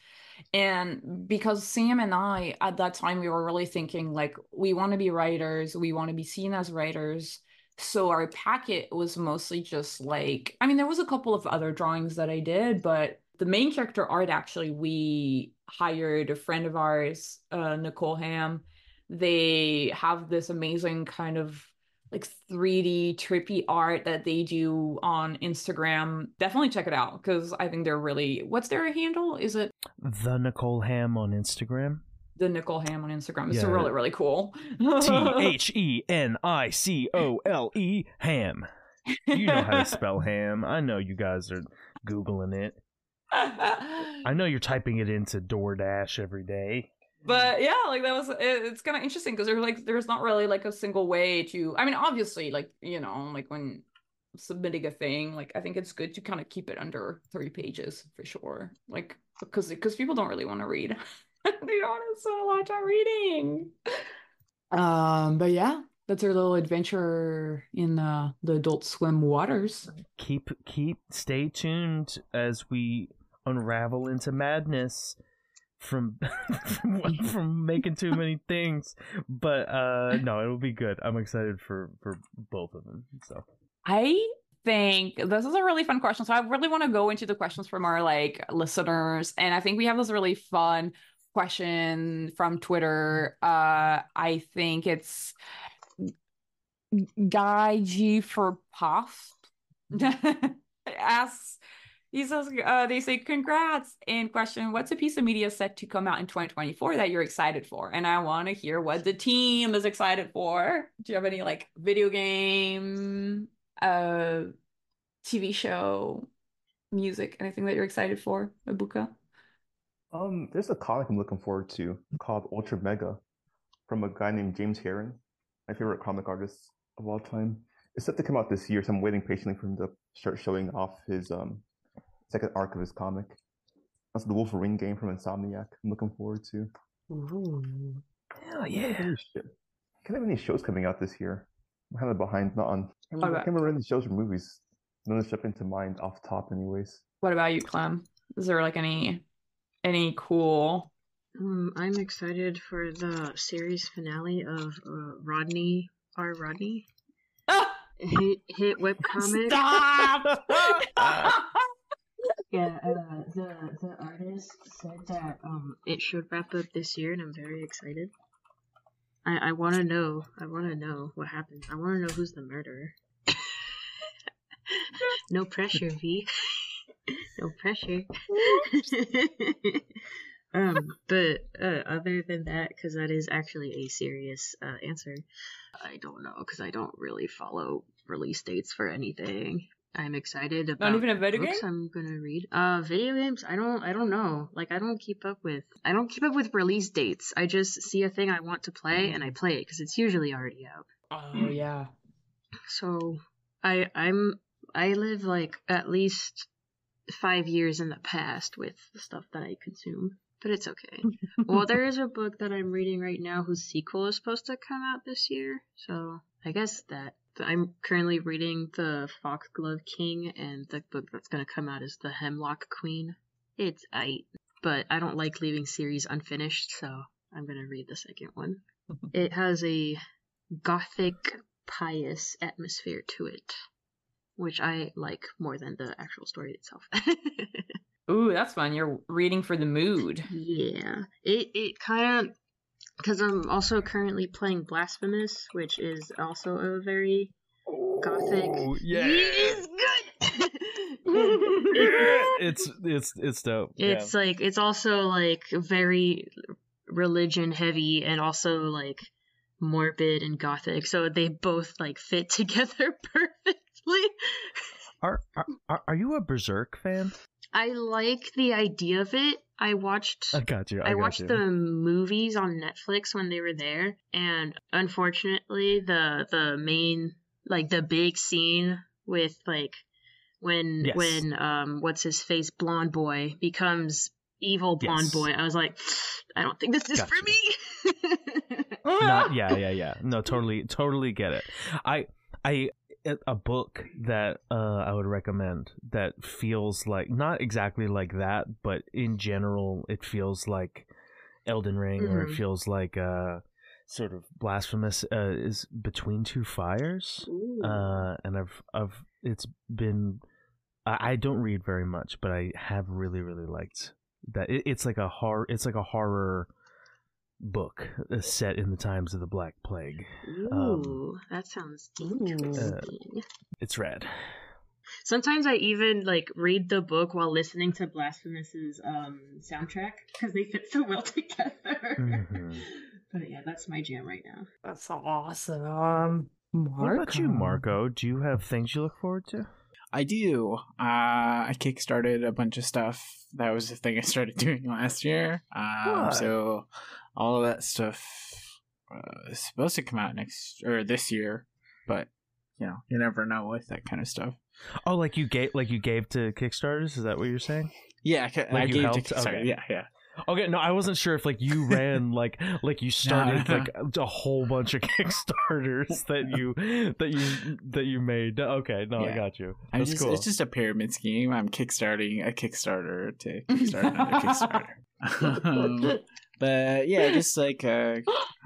and because Sam and I, at that time, we were really thinking like, we want to be writers, we want to be seen as writers. So our packet was mostly just like, I mean, there was a couple of other drawings that I did, but the main character art actually we hired a friend of ours, uh, Nicole Ham. They have this amazing kind of like 3D trippy art that they do on Instagram. Definitely check it out because I think they're really. What's their handle? Is it The Nicole Ham on Instagram. the Nicole Ham on Instagram? It's Yeah. really really cool. T H E N I C O L E Ham. You know how to spell ham. I know you guys are googling it. I know you're typing it into DoorDash every day. But yeah like that was it, it's kind of interesting because there's like there's not really like a single way to i mean obviously like you know like when submitting a thing like i think it's good to kind of keep it under three pages for sure like because because people don't really want to read. They don't have so much time reading. Um but yeah that's our little adventure in uh, the adult swim waters. Keep keep stay tuned as we unravel into madness from from, from making too many things. But uh no, it'll be good. I'm excited for for both of them. So I think this is a really fun question. So I really want to go into the questions from our like listeners, and I think we have this really fun question from Twitter. Uh, I think it's Guy G for Puff asks. He says, uh, they say, congrats. And question, what's a piece of media set to come out in 2024 that you're excited for? And I want to hear what the team is excited for. Do you have any like video game, uh, TV show, music, anything that you're excited for, Ebuka? Um, there's a comic I'm looking forward to called Ultra Mega from a guy named James Harren, my favorite comic artist of all time. It's set to come out this year, so I'm waiting patiently for him to start showing off his um second arc of his comic. That's the Wolverine game from Insomniac. I'm looking forward to. Hell I can't have any sh- can't have any shows coming out this year. I'm kind of behind, not on. I can't remember, I Okay. can't remember any shows or movies. None that jump into mind off top, anyways. What about you, Clem? Is there like any any cool? Um, I'm excited for the series finale of uh, Rodney R. Rodney Ah, hit hit webcomic. stop! Yeah, uh, the the artist said that um it should wrap up this year, and I'm very excited. I I want to know. I want to know what happens. I want to know who's the murderer. no pressure, V. no pressure. um, but uh, other than that, because that is actually a serious uh, answer, I don't know because I don't really follow release dates for anything. I'm excited about Not even a video game? books I'm gonna read. Uh, video games. I don't. I don't know. Like I don't keep up with. I don't keep up with release dates. I just see a thing I want to play and I play it because it's usually already out. Oh yeah. So I I'm I live like at least five years in the past with the stuff that I consume. But it's okay. well, there is a book that I'm reading right now whose sequel is supposed to come out this year. So I guess that. I'm currently reading the Foxglove King, and the book that's gonna come out is the Hemlock Queen. It's aight, but I don't like leaving series unfinished, so I'm gonna read the second one. it has a gothic, pious atmosphere to it, which I like more than the actual story itself. Ooh, that's fun. You're reading for the mood. Yeah, it it kind of because I'm also currently playing Blasphemous, which is also a very gothic. Oh, yeah. It is good. it's it's it's dope. it's like it's also like very religion heavy and also like morbid and gothic, so they both like fit together perfectly. Are, are are are you a Berserk fan? I like the idea of it. I watched I got you. I, I, got watched you. the movies on Netflix when they were there, and unfortunately, the the main like the big scene with like when Yes. when um what's his face blonde boy becomes evil blonde Yes. boy. I was like, I don't think this is Gotcha. for me. Not, yeah, yeah, yeah. No, totally, totally get it. I, I, a book that uh, I would recommend that feels like not exactly like that, but in general, it feels like Elden Ring, or it Mhm. feels like uh, sort of blasphemous. Uh, is Between Two Fires, uh, and I've, I've, it's been I, I don't read very much, but I have really really liked that. It, it's like a horror. It's like a horror book uh, set in the times of the Black Plague. Ooh, Um, that sounds Ooh. interesting. It's rad. Sometimes I even like read the book while listening to Blasphemous's um soundtrack because they fit so well together. Mhm. But yeah, that's my jam right now. That's awesome. Marco. What about you, Marco? Do you have things you look forward to? I do. Uh, I kickstarted a bunch of stuff. That was the thing I started doing last year. Um, so all of that stuff uh, is supposed to come out next or this year, but you know, you never know with that kind of stuff. Oh, like you gave like you gave to Kickstarters? Is that what you're saying? Yeah, I, Like I gave to? Kickstarter. Okay. Yeah, yeah. Okay, no, I wasn't sure if like you ran like like you started like a whole bunch of Kickstarters that you that you that you made. Okay, no, I got you. That's just, cool. It's just a pyramid scheme. I'm kickstarting a Kickstarter to kickstart another Kickstarter. Um, but yeah, just like uh,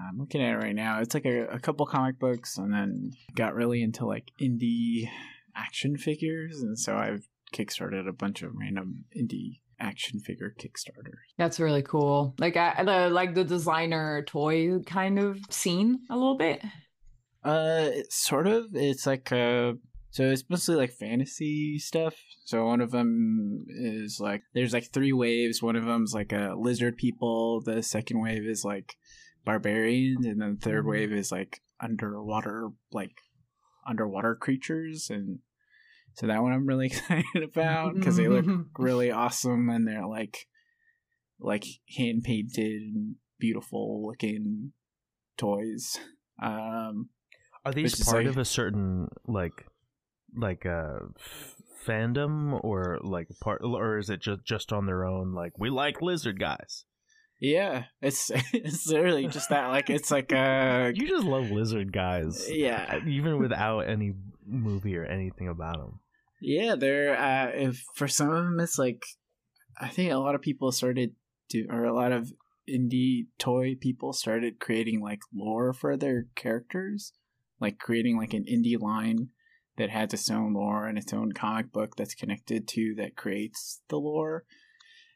I'm looking at it right now. It's like a, a couple comic books, and then got really into like indie action figures, and so I've kickstarted a bunch of random indie action figure Kickstarters. That's really cool. Like I the like the designer toy kind of scene a little bit. Uh, sort of. It's like uh, so it's mostly like fantasy stuff. So one of them is like there's like three waves. One of them's like a lizard people. The second wave is like barbarians, and then the third wave is like underwater like underwater creatures. And so that one I'm really excited about because they look really awesome and they're like like hand painted and beautiful looking toys. Um, Are these part like- of a certain like like uh f- fandom or like part or is it just just on their own like we like lizard guys? Yeah, it's it's literally just that. Like it's like uh You just love lizard guys. yeah Even without any movie or anything about them. yeah. They're uh if for some of them it's like I think a lot of people started to or a lot of indie toy people started creating like lore for their characters, like creating like an indie line that has its own lore and its own comic book that's connected to that creates the lore,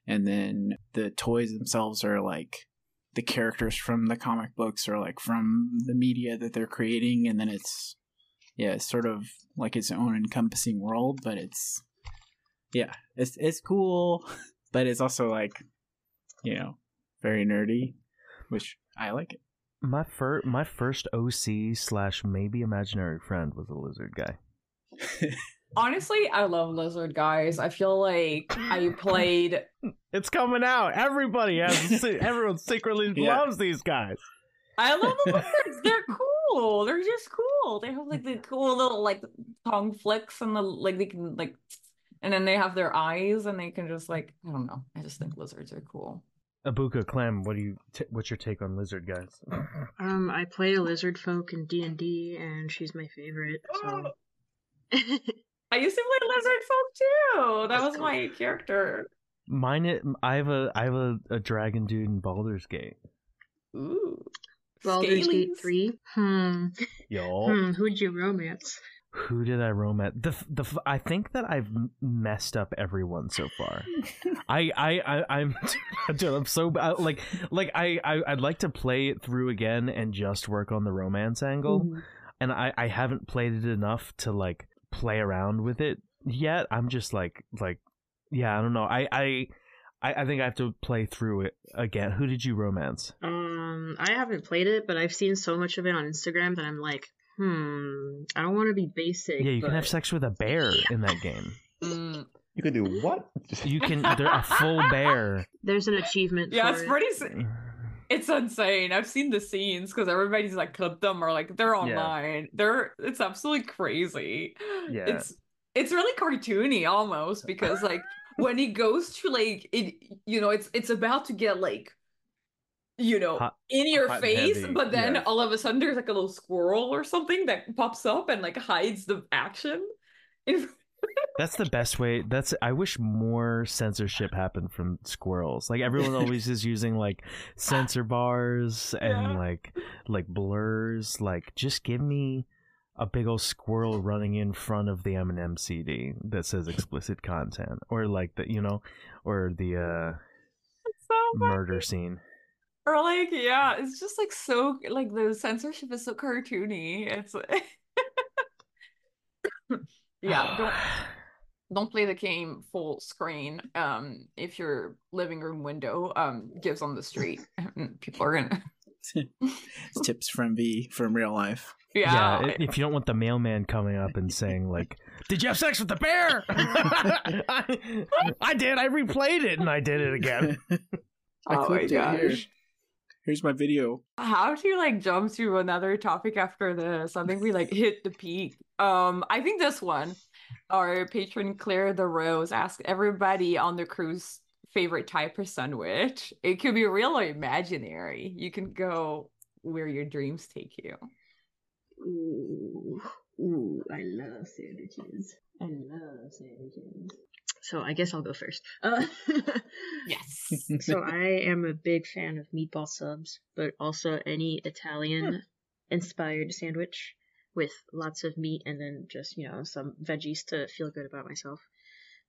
and then the toys themselves are like the characters from the comic books or like from the media that they're creating. And then it's yeah it's sort of like its own encompassing world but it's yeah it's it's cool but it's also like you know very nerdy which i like it. My fir- my first OC slash maybe imaginary friend was a lizard guy. Honestly, I love lizard guys. I feel like I played It's coming out. Everybody has. everyone secretly Yeah. loves these guys. I love the lizards. They're cool. They're just cool. They have like the cool little like tongue flicks and the like they can like and then they have their eyes and they can just like I don't know. I just think lizards are cool. Ebuka Clem, what do you? T- what's your take on lizard guys? Um, I play a lizard folk in D and D, and she's my favorite. So. I used to play lizard folk too. That That's was cool. my character. Mine, it, I have a, I have a, a dragon dude in Baldur's Gate. Ooh. Baldur's Gate three. Hmm. Yo, Hmm. Who'd you romance? who did I romance? The, the, f- I think that I've messed up everyone so far. I, I, I, I'm, dude, I'm so bad. Like, like I, I, I'd like to play it through again and just work on the romance angle. Mhm. and I, I haven't played it enough to like play around with it yet. I'm just like like yeah, I don't know. I I I, I think I have to play through it again. Who did you romance? Um, I haven't played it, but I've seen so much of it on Instagram that I'm like, hmm, I don't want to be basic. Yeah, you but... can have sex with a bear in that game. Mm. You can do what? You can they're a full bear. There's an achievement. Yeah, for it's it. pretty. It's insane. I've seen the scenes because everybody's like clipped them or like they're online. They're it's absolutely crazy. Yeah. It's it's really cartoony almost because like when he goes to like it you know it's it's about to get like you know Hot- in your face heavy, but then yeah. all of a sudden there's like a little squirrel or something that pops up and like hides the action. In- That's the best way. That's I wish more censorship happened from squirrels. Like everyone always is using like censor bars and Yeah. like like blurs. Like just give me a big old squirrel running in front of the Eminem CD that says explicit content, or like the you know, or the uh, so murder scene. Or like, yeah, it's just like so like the censorship is so cartoony. It's yeah, don't don't play the game full screen. Um, if your living room window um gives on the street, people are gonna. tips from V from real life. Yeah, yeah, if you don't want the mailman coming up and saying like, "Did you have sex with the bear?" I, I did. I replayed it and I did it again. I oh my gosh. it here. Gosh. Here's my video. How to like jump to another topic after this? I think we like hit the peak. Um, I think this one, our patron Claire the Rose asked everybody on the cruise favorite type of sandwich. It could be real or imaginary. You can go where your dreams take you. Ooh, ooh, I love sandwiches. I love sandwiches. So I guess I'll go first. Uh, Yes. so I am a big fan of meatball subs, but also any Italian inspired sandwich with lots of meat and then just, you know, some veggies to feel good about myself.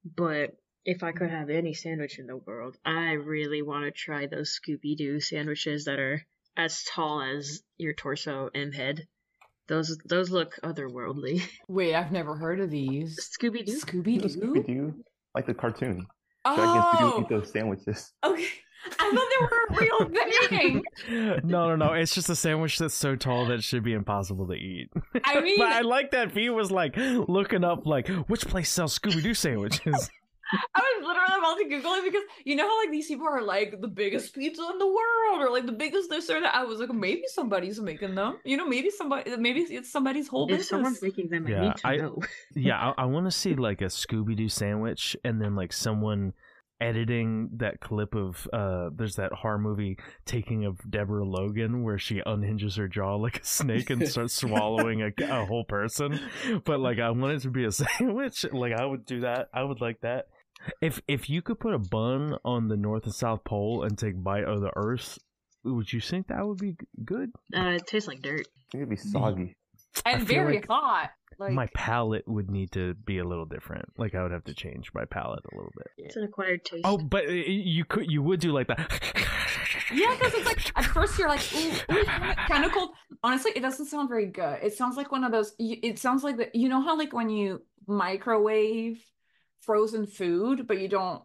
But if I could have any sandwich in the world, I really want to try those Scooby Doo sandwiches that are as tall as your torso and head. Those those look otherworldly. Wait, I've never heard of these. Scooby Doo. Scooby Scooby Doo. Doo, like the cartoon. Dragons do Oh, eat those sandwiches. okay. I thought they were a real thing. no, no, no. It's just a sandwich that's so tall that it should be impossible to eat. I mean, but I like that V was like looking up like which place sells Scooby Doo sandwiches. I was literally about to Google it because you know how like these people are like the biggest pizza in the world or like the biggest this or that. I was like, maybe somebody's making them. You know, maybe somebody, maybe it's somebody's whole If business. someone's making them, I Yeah, need to I- know. yeah, I, I want to see like a Scooby Doo sandwich, and then like someone editing that clip of uh there's that horror movie taking of Deborah Logan where she unhinges her jaw like a snake and starts swallowing a, a whole person but like I want it to be a sandwich like I would do that I would like that if if you could put a bun on the north and south pole and take bite of the earth would you think that would be good Uh, it tastes like dirt. It'd be soggy. and very like hot. Like my palate would need to be a little different like I would have to change my palate a little bit It's an acquired taste. Oh, but uh, you could you would do like that. yeah, because it's like at first you're like, ooh, ooh kind of cold. Honestly, it doesn't sound very good. It sounds like one of those. It sounds like the you know how like when you microwave frozen food, but you don't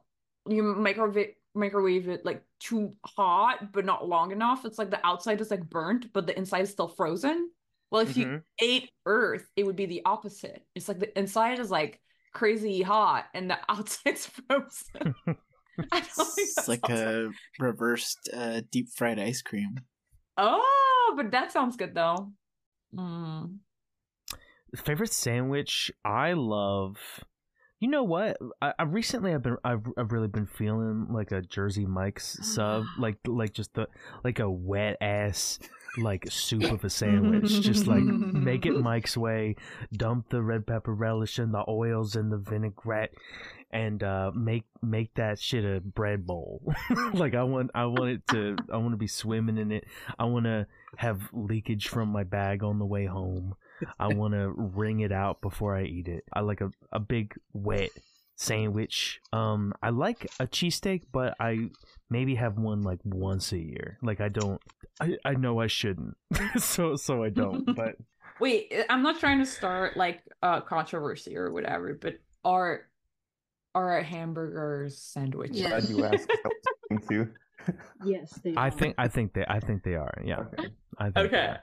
you microwave microwave it like too hot but not long enough. It's like the outside is like burnt, but the inside is still frozen. Well, if you Mhm. ate Earth, it would be the opposite. It's like the inside is like crazy hot and the outside's frozen. I don't think It's like sounds a reversed uh, deep fried ice cream. Oh, but that sounds good though. Mm. Favorite sandwich? I love. You know what? I, I recently I've been I've, I've really been feeling like a Jersey Mike's sub, like like just the like a wet ass like soup of a sandwich. just like make it Mike's way. Dump the red pepper relish and the oils and the vinaigrette, and uh, make make that shit a bread bowl. like I want I want it to I want to be swimming in it. I want to have leakage from my bag on the way home. I want to wring it out before I eat it. I like a, a big wet sandwich. Um, I like a cheesesteak, but I maybe have one like once a year. Like I don't. I, I know I shouldn't, so so I don't. But Wait, I'm not trying to start like a controversy or whatever, but are are hamburgers sandwiches? Yeah. Glad you asked. I was thinking too. yes, they I are. think I think they I think they are. Yeah, Okay. I think they Okay.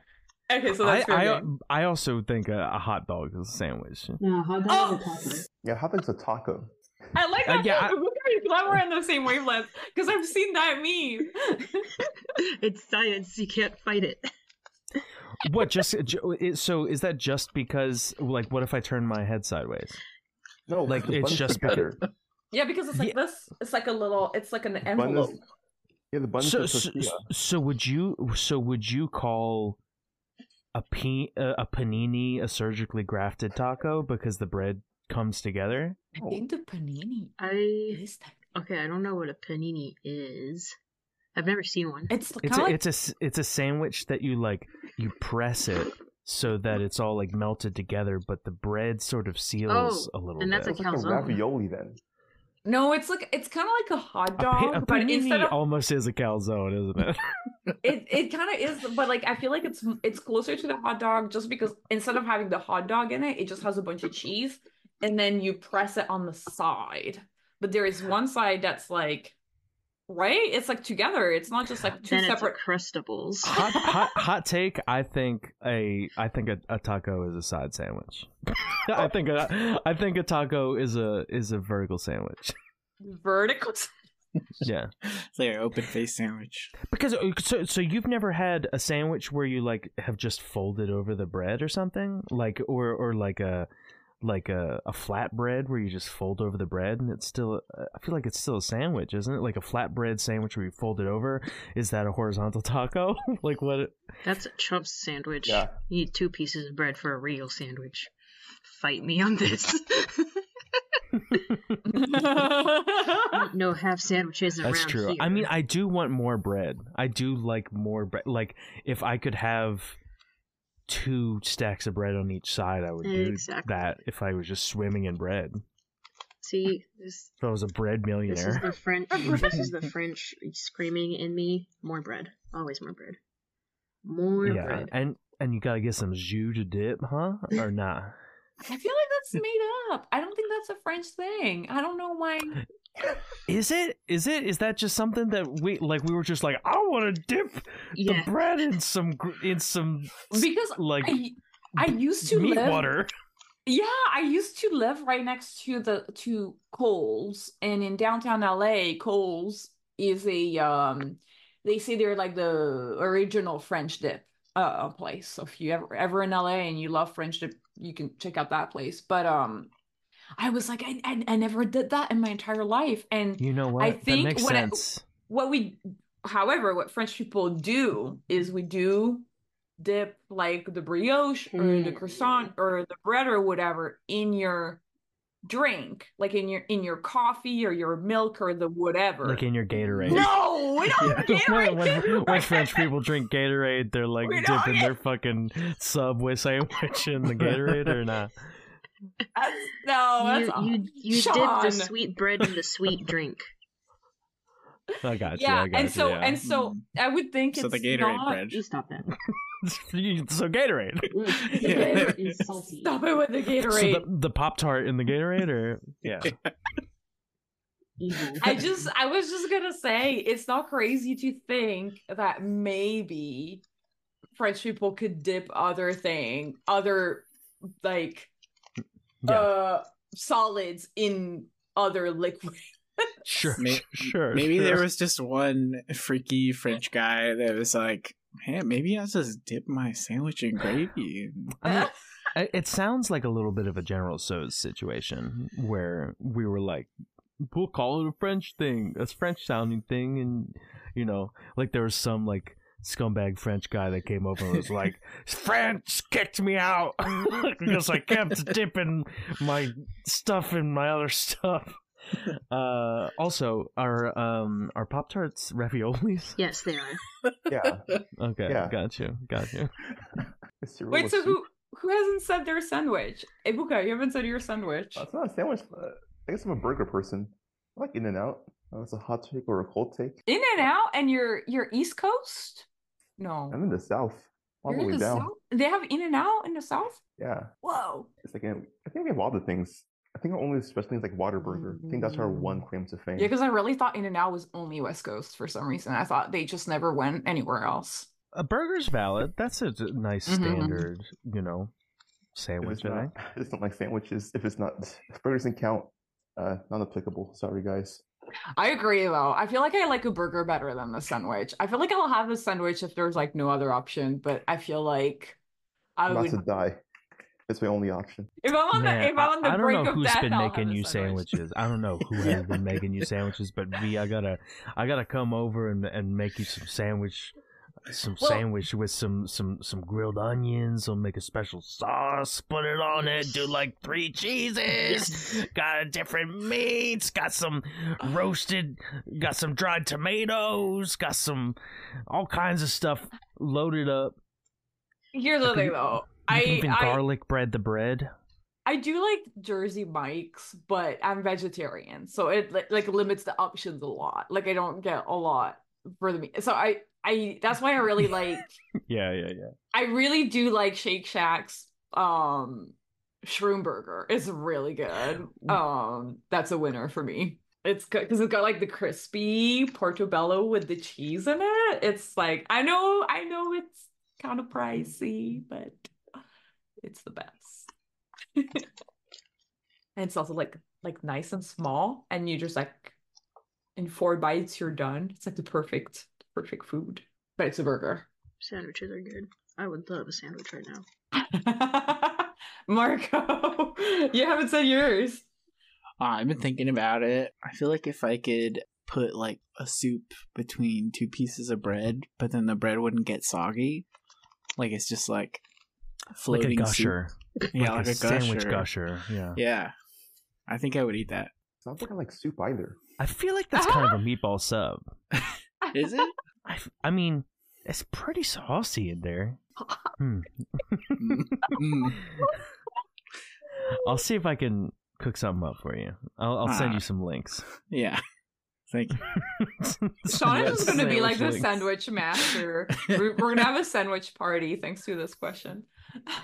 Are. Okay, so I that's fair I, game. I also think a, a hot dog is a sandwich. No, hot dog Oh! is a taco. Yeah, how big's a taco? I like Uh, that. yeah, Yeah, I- glad we're on the same wavelength because I've seen that meme. it's science. You can't fight it. What just so is that just because like what if I turn my head sideways? No, Like, it's just better. yeah, because it's like this. It's like a little. It's like an Bun envelope. is, yeah, the bun is so, so, so would you so would you call a pe- uh, a panini a surgically grafted taco because the bread comes together? I think the panini I is that. okay. I don't know what a panini is. I've never seen one. It's It's of a, like it's a s- it's a sandwich that you like you press it so that it's all like melted together, but the bread sort of seals a little and that's bit. a It's like a ravioli then. No, it's like it's kind of like a hot A pa- dog, a but panini instead of almost is a calzone, isn't it? it, it kind of is. But like I feel like it's it's closer to the hot dog just because instead of having the hot dog in it, it just has a bunch of cheese, and then you press it on the side. But there is one side that's like, right? It's like together. It's not just like two Then separate. Crustables. hot, hot, hot take. I think a I think a, a taco is a side sandwich. I think a I think a taco is a is a vertical sandwich. vertical. Yeah, It's like an open face sandwich. because uh, so so you've never had a sandwich where you like have just folded over the bread or something like or or like a like a, a flat bread where you just fold over the bread and it's still I feel like it's still a sandwich, isn't it? Like a flat bread sandwich where you fold it over. Is that a horizontal taco? like what? That's a Trump's sandwich. Yeah. You need two pieces of bread for a real sandwich. Fight me on this. no half sandwiches around That's true. here. I mean, I do want more bread. I do like more bread. Like if I could have two stacks of bread on each side, I would do that. If I was just swimming in bread, see this. if I was a bread millionaire. This is millionaire. the French. this is the French screaming in me. More bread. Always more bread. More Yeah, bread. and and you gotta get some jus to dip, huh? Or not? I feel like that's made up. I don't think that's a French thing. I don't know why. Is it? Is it? Is that just something that we like? We were just like, I want to dip Yeah. the bread in some in some Because like I I used to meat live water. Yeah, I used to live right next to the to Coles, and in downtown LA, Coles is a um they say they're like the original French dip uh place. So if you ever ever in LA and you love French dip, you can check out that place. But um I was like I I, I never did that in my entire life. And You know what? I that think makes what I- sense. what we however, what French people do is we do dip like the brioche or the Hmm. croissant or the bread or whatever in your drink, like in your in your coffee or your milk or the whatever. like in your Gatorade. no, we don't have Gatorade. when, when French people drink Gatorade, they're like We dipping get- their fucking Subway sandwich in the Gatorade or not. That's, no, you that's you you dip the sweet bread in the sweet drink. I got you. yeah, I got and you, so yeah. and so Mm. I would think So it's the Gatorade not, bread. You stop that. so Gatorade. The Yeah. Gatorade is salty. Stop it with the So Gatorade. the, the Pop Tart in the Gatorade, or yeah, Evil. I just I was just gonna say it's not crazy to think that maybe French people could dip other thing, other like yeah, uh solids in other liquid. sure, May- sure. Maybe sure. there was just one freaky French guy that was like, "Hey, maybe I'll just dip my sandwich in gravy." I mean, it sounds like a little bit of a General Tso's situation where we were like, we'll call it a French thing, a French sounding thing, and you know, like there was some like scumbag French guy that came over and was like, French kicked me out because I kept dipping my stuff in my other stuff. Uh, also, are um are Pop Tarts raviolis? yes, they are. Yeah. Okay, Yeah. got you, got you. Wait, so soup. who who hasn't said their sandwich? Ebuka, you haven't said your sandwich. It's not a sandwich. But I guess I'm a burger person. I like In and Out. It's a hot take or a cold take. In and out, and you're you're East Coast? No. I'm in the South, all You're the in way the down. South? They have In and Out in the South? Yeah, Whoa. it's like I think we have all the things. I think our only special things like Whataburger. I think that's our one claim to fame. Yeah, because I really thought In and Out was only West Coast for some reason. I thought they just never went anywhere else. A burger's valid. That's a nice Mhm. standard, you know, if sandwich. it's not, eh? I just don't like sandwiches. If it's not, if burgers doesn't count, uh, not applicable. Sorry, guys. I agree though. I feel like I like a burger better than the sandwich. I feel like I'll have a sandwich if there's like no other option, but I feel like I not would to die. It's my only option. if I'm on Man, the if I'm on the I, I don't brink know of who's death, been I'll making you sandwich. sandwiches. I don't know who has been making you sandwiches, but V, I gotta, I gotta come over and, and make you some sandwich, some Well- sandwich with some some some grilled onions. I'll make a special sauce, put it on it, do like three cheeses. Got different meats. Got some roasted. Got some dried tomatoes. Got some all kinds of stuff loaded up. Here's the thing though. I even I, garlic bread the bread. I do like Jersey Mike's, but I'm vegetarian, so it li- like limits the options a lot. Like I don't get a lot for the meat. So I I that's why I really like Yeah, yeah, yeah. I really do like Shake Shack's um shroom burger. It's really good. Um that's a winner for me. It's good because it's got like the crispy portobello with the cheese in it. It's like I know I know it's kind of pricey, but it's the best. and it's also like like nice and small and you just like in four bites you're done. It's like the perfect perfect food. But it's a burger. Sandwiches are good. I would love a sandwich right now. Marco, you haven't said yours. Uh, I've been thinking about it. I feel like if I could put like a soup between two pieces of bread, but then the bread wouldn't get soggy, like it's just like floating like a soup. gusher. Yeah, like, like, a, a sandwich gusher. gusher. Yeah. Yeah, I think I would eat that. Sounds like I like soup either. I feel like that's kind of a meatball sub. Is it? I mean, it's pretty saucy in there. Hmm. Mm. I'll see if I can cook something up for you. I'll, I'll send Ah. you some links. Yeah. Thank you. Sean is going to be like the Sandwich master. we're, we're going to have a sandwich party thanks to this question.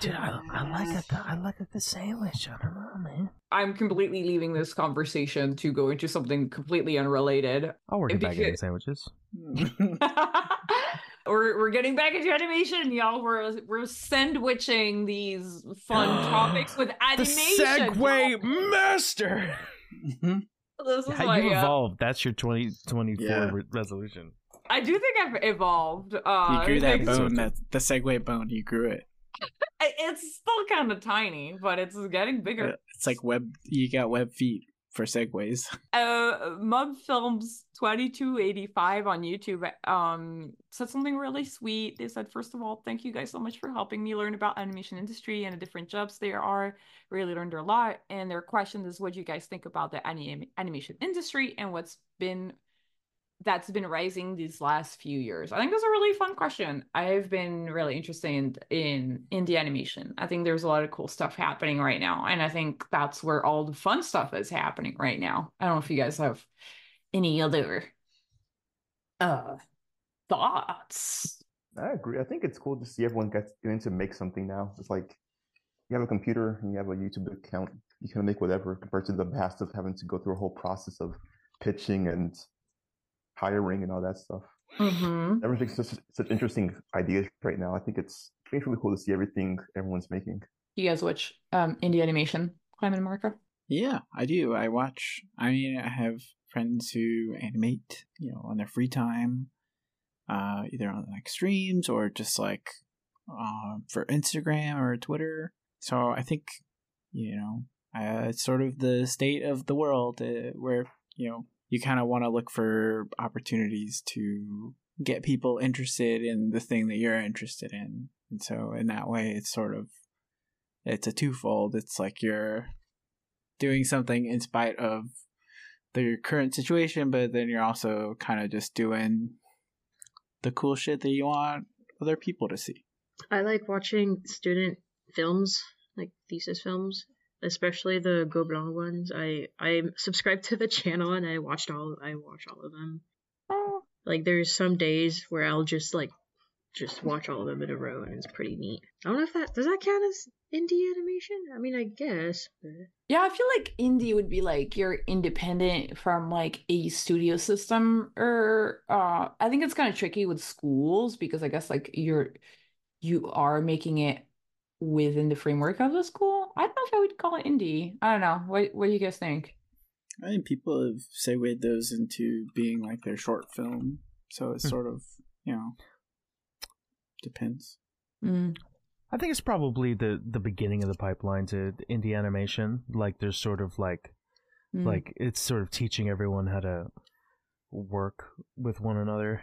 Dude, I, I like a good- I like a good sandwich. I don't know, man. I'm completely leaving this conversation to go into something completely unrelated. Oh, I'll work back you in could- sandwiches. we're we're getting back into animation, y'all. We're we're sandwiching these fun topics with animation. segue master. Mm-hmm. This is How my, you uh, evolved? That's your 2024 Yeah. re- resolution. I do think I've evolved. Uh, you grew that bone, that the segue bone. You grew it. It's still kind of tiny, but it's getting bigger. It's like web. You got web feet for segues. uh mug films 2285 on youtube um said something really sweet. They said first of all thank you guys so much for helping me learn about animation industry and the different jobs there are. Really learned a lot. And their question is what do you guys think about the anim- animation industry and what's been that's been rising these last few years. I think that's a really fun question. I've been really interested in in indie animation. I think there's a lot of cool stuff happening right now and i think that's where all the fun stuff is happening right now. I don't know if you guys have any other uh thoughts. I agree. I think it's cool to see everyone gets getting to make something now. It's like you have a computer and you have a YouTube account, you can make whatever compared to the past of having to go through a whole process of pitching and hiring and all that stuff. mm-hmm. Everything's such such interesting ideas right now. I think it's it's really cool to see everything everyone's making. you guys watch um indie animation climate and marco Yeah, I do. I watch. I mean, I have friends who animate, you know, on their free time, uh, either on like streams or just like uh, for Instagram or Twitter. So I think, you know, uh, it's sort of the state of the world uh, where you know you kind of want to look for opportunities to get people interested in the thing that you're interested in, and so in that way, it's sort of it's a twofold. It's like you're doing something in spite of the current situation, but then you're also kind of just doing the cool shit that you want other people to see. I like watching student films, like thesis films, especially the Gobelin ones. I I subscribe to the channel and I watched all I watch all of them. Like there's some days where I'll just like just watch all of them in a row and it's pretty neat. I don't know if that does that count as indie animation? I mean, I guess. But... Yeah, I feel like indie would be like you're independent from like a studio system or uh I think it's kind of tricky with schools because I guess like you're you are making it within the framework of the school. I don't know if I would call it indie. I don't know. What what do you guys think? I think people have segued those into being like their short film, so it's Hmm. sort of you know depends. Mm. I think it's probably the the beginning of the pipeline to indie animation. Like there's sort of like Mm. like it's sort of teaching everyone how to work with one another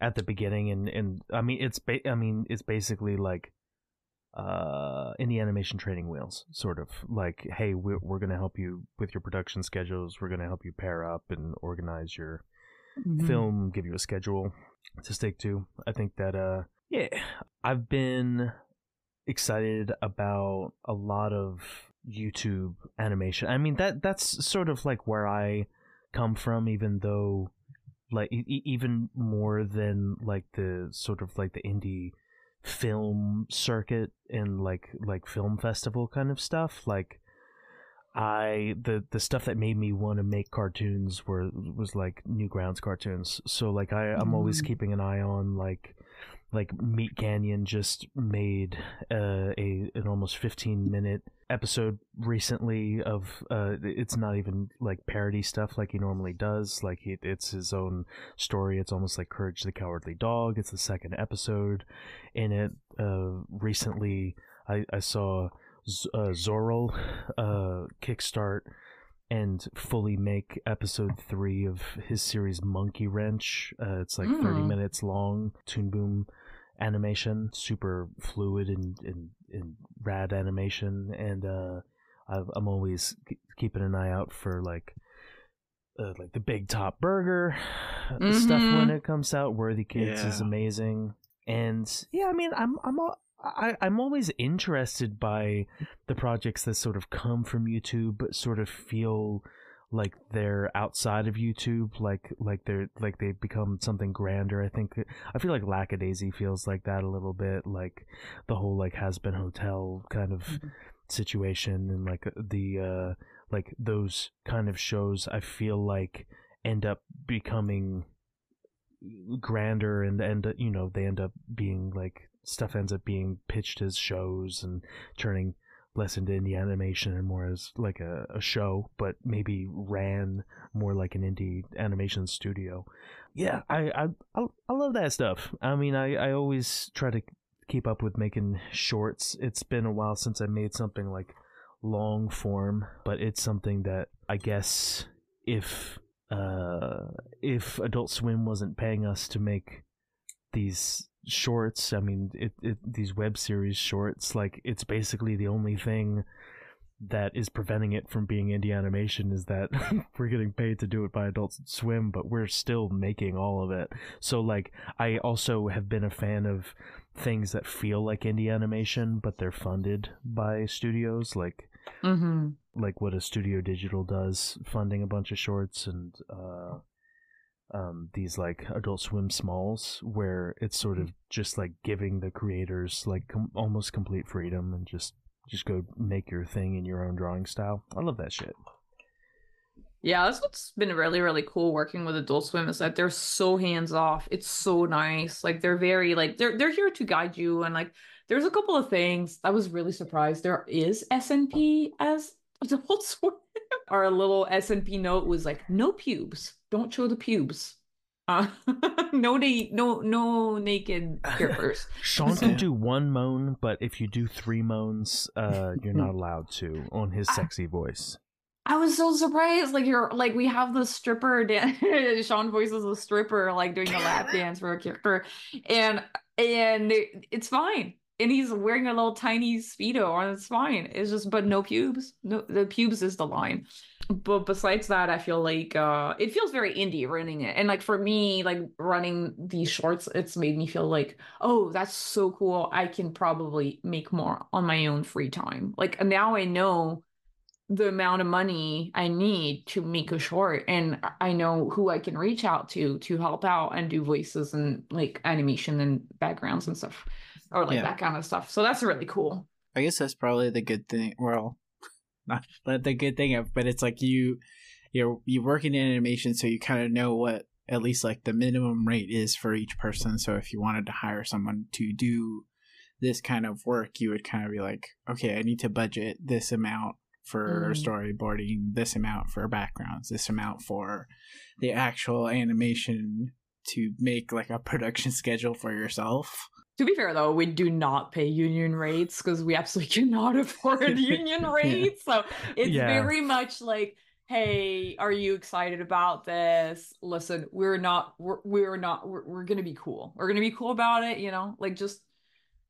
at the beginning and and I mean it's ba- I mean it's basically like uh indie animation training wheels sort of like hey we're, we're going to help you with your production schedules we're going to help you pair up and organize your Mhm. film, give you a schedule to stick to. I think that uh yeah, I've been excited about a lot of YouTube animation. I mean that that's sort of like where I come from even though like e- even more than like the sort of like the indie film circuit and like like film festival kind of stuff like I the the stuff that made me want to make cartoons were was like Newgrounds cartoons. So like I I'm always Mm. keeping an eye on like like Meat Canyon just made uh, a an almost 15 minute episode recently of uh it's not even like parody stuff like he normally does like he, it's his own story it's almost like Courage the Cowardly Dog it's the second episode in it uh recently I I saw Z- uh, Zorro uh, kickstart and fully make episode three of his series Monkey Wrench. Uh, it's like 30 Mm. minutes long, Toon Boom animation, super fluid and, and, and rad animation. And uh, I've, I'm always keeping an eye out for like. Uh, like the Big Top Burger stuff when Mhm. it comes out, Worthy Kids is amazing, and yeah, I mean, I'm I'm I, I'm always interested by the projects that sort of come from YouTube, but sort of feel like they're outside of YouTube, like like they're like they become something grander. I think I feel like Lackadaisy feels like that a little bit, like the whole like Hazbin Hotel kind of Mhm. situation, and like the uh like those kind of shows. I feel like end up becoming grander and and you know they end up being like stuff ends up being pitched as shows and turning less into indie animation and more as like a, a show but maybe ran more like an indie animation studio. Yeah I, I i I love that stuff. I mean i i always try to keep up with making shorts. It's been a while since i made something like long form but it's something that i guess if uh if adult swim wasn't paying us to make these shorts i mean it, it these web series shorts like it's basically the only thing that is preventing it from being indie animation is that we're getting paid to do it by adult swim but we're still making all of it so like i also have been a fan of things that feel like indie animation but they're funded by studios like Mm-hmm. like what a studio digital does funding a bunch of shorts and uh um these like adult swim smalls where it's sort of just like giving the creators like com- almost complete freedom and just just go make your thing in your own drawing style i love that shit Yeah, that's what's been really, really cool working with Adult Swim is that they're so hands off. It's so nice. Like they're very like they're they're here to guide you and like there's a couple of things I was really surprised. There is S&P as Adult Swim. Our little S&P note was like no pubes. Don't show the pubes. Uh, no na- no no naked characters. sean can do one moan but if you do three moans uh you're not allowed to on his sexy voice I was so surprised. Like you're like we have the stripper dance. Sean voices a stripper like doing a lap dance for a character, and and it's fine. And he's wearing a little tiny speedo, and it's fine. It's just but no pubes. No, the pubes is the line. But besides that, I feel like uh it feels very indie running it, and like for me, like running these shorts, it's made me feel like oh that's so cool. I can probably make more on my own free time. Like now I know the amount of money I need to make a short and I know who I can reach out to to help out and do voices and like animation and backgrounds and stuff or like Yeah. that kind of stuff. So that's really cool. I guess that's probably the good thing. Well, not the good thing, of, but it's like you you're you work in animation, so you kind of know what at least like the minimum rate is for each person. So if you wanted to hire someone to do this kind of work, you would kind of be like, okay, I need to budget this amount for Mm. storyboarding, this amount for backgrounds, this amount for the actual animation to make like a production schedule for yourself. To be fair though, we do not pay union rates because we absolutely cannot afford union rates. So it's Yeah. very much like, hey, are you excited about this? Listen, we're not we're, we're not we're, we're gonna be cool. We're gonna be cool about it, you know, like just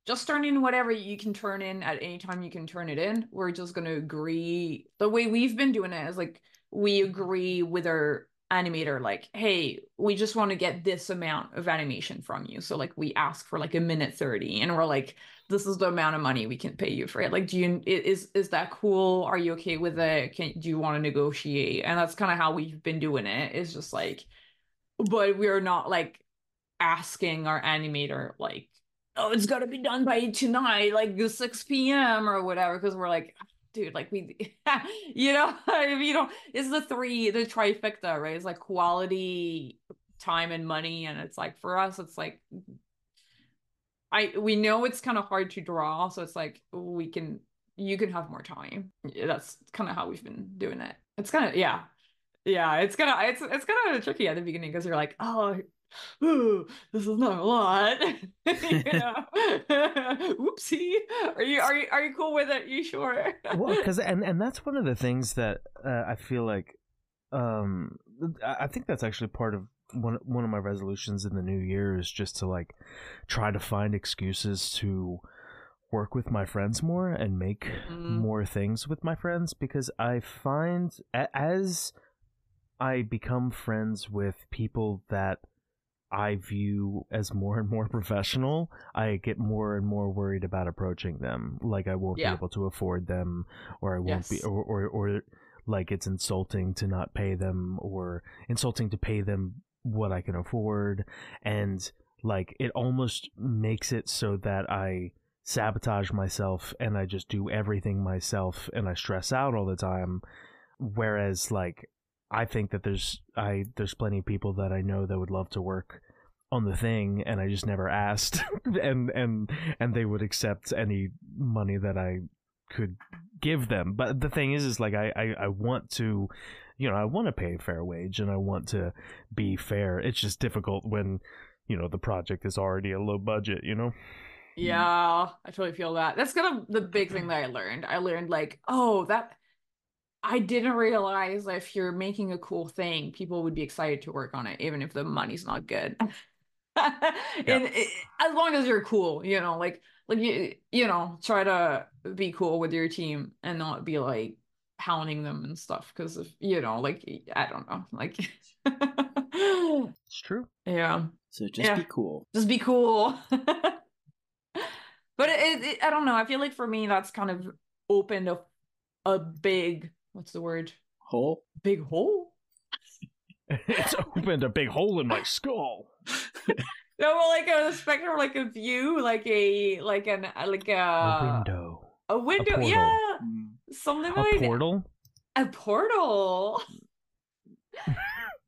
just turn in whatever you can turn in at any time you can turn it in. We're just gonna agree. The way we've been doing it is like we agree with our animator, like, hey, we just want to get this amount of animation from you. So like we ask for like a minute 30 and we're like, this is the amount of money we can pay you for it. Like, do you is is that cool? Are you okay with it? Can do you want to negotiate? And that's kind of how we've been doing it. It's just like, but we're not like asking our animator like, oh, it's got to be done by tonight, like 6 p.m. or whatever, because we're like, dude, like we, you know, you know, it's the three, the trifecta, right? It's like quality, time, and money, and it's like for us, it's like I we know it's kind of hard to draw, so it's like we can you can have more time. That's kind of how we've been doing it. It's kind of yeah, yeah. It's kind of it's it's kind of tricky at the beginning because you're like, oh, ooh, this is not a lot. Oopsie. Are you are you are you cool with it? You sure? well, because and and that's one of the things that uh, I feel like um I think that's actually part of one one of my resolutions in the new year is just to like try to find excuses to work with my friends more and make mm. more things with my friends because I find as I become friends with people that I view as more and more professional, I get more and more worried about approaching them. Like I won't yeah. be able to afford them, or I won't yes. be, or, or or like it's insulting to not pay them, or insulting to pay them what I can afford, and like it almost makes it so that I sabotage myself and I just do everything myself and I stress out all the time. Whereas like I think that there's I there's plenty of people that I know that would love to work on the thing and I just never asked and and and they would accept any money that I could give them. But the thing is is like I, I, I want to you know, I want to pay a fair wage and I want to be fair. It's just difficult when, you know, the project is already a low budget, you know? Yeah, I totally feel that. That's kind of the big thing that I learned. I learned like, oh, that I didn't realize if you're making a cool thing, people would be excited to work on it, even if the money's not good. Mm. and it, as long as you're cool, you know, like like you you know, try to be cool with your team and not be like hounding them and stuff because of you know, like I don't know, like it's true. Yeah. So just yeah. be cool. Just be cool. but it, it, I don't know. I feel like for me, that's kind of opened a a big what's the word? Hole. Big hole. it's opened a big hole in my skull. no, well, like a spectrum, like a view, like a like an like a, a window. A window, a yeah, mm. something a like portal. A portal.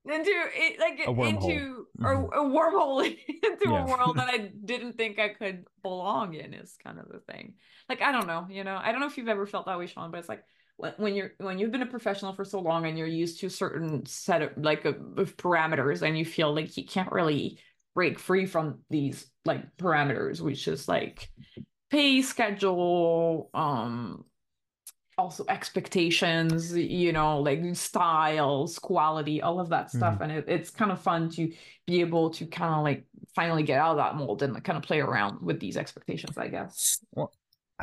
into it, like a into mm-hmm. or a wormhole into yeah. a world that I didn't think I could belong in is kind of the thing. Like I don't know, you know, I don't know if you've ever felt that way, Sean, but it's like when you're when you've been a professional for so long and you're used to a certain set of like of, of parameters and you feel like you can't really break free from these like parameters which is like pay schedule um also expectations you know like styles quality all of that stuff mm-hmm. and it, it's kind of fun to be able to kind of like finally get out of that mold and like kind of play around with these expectations i guess well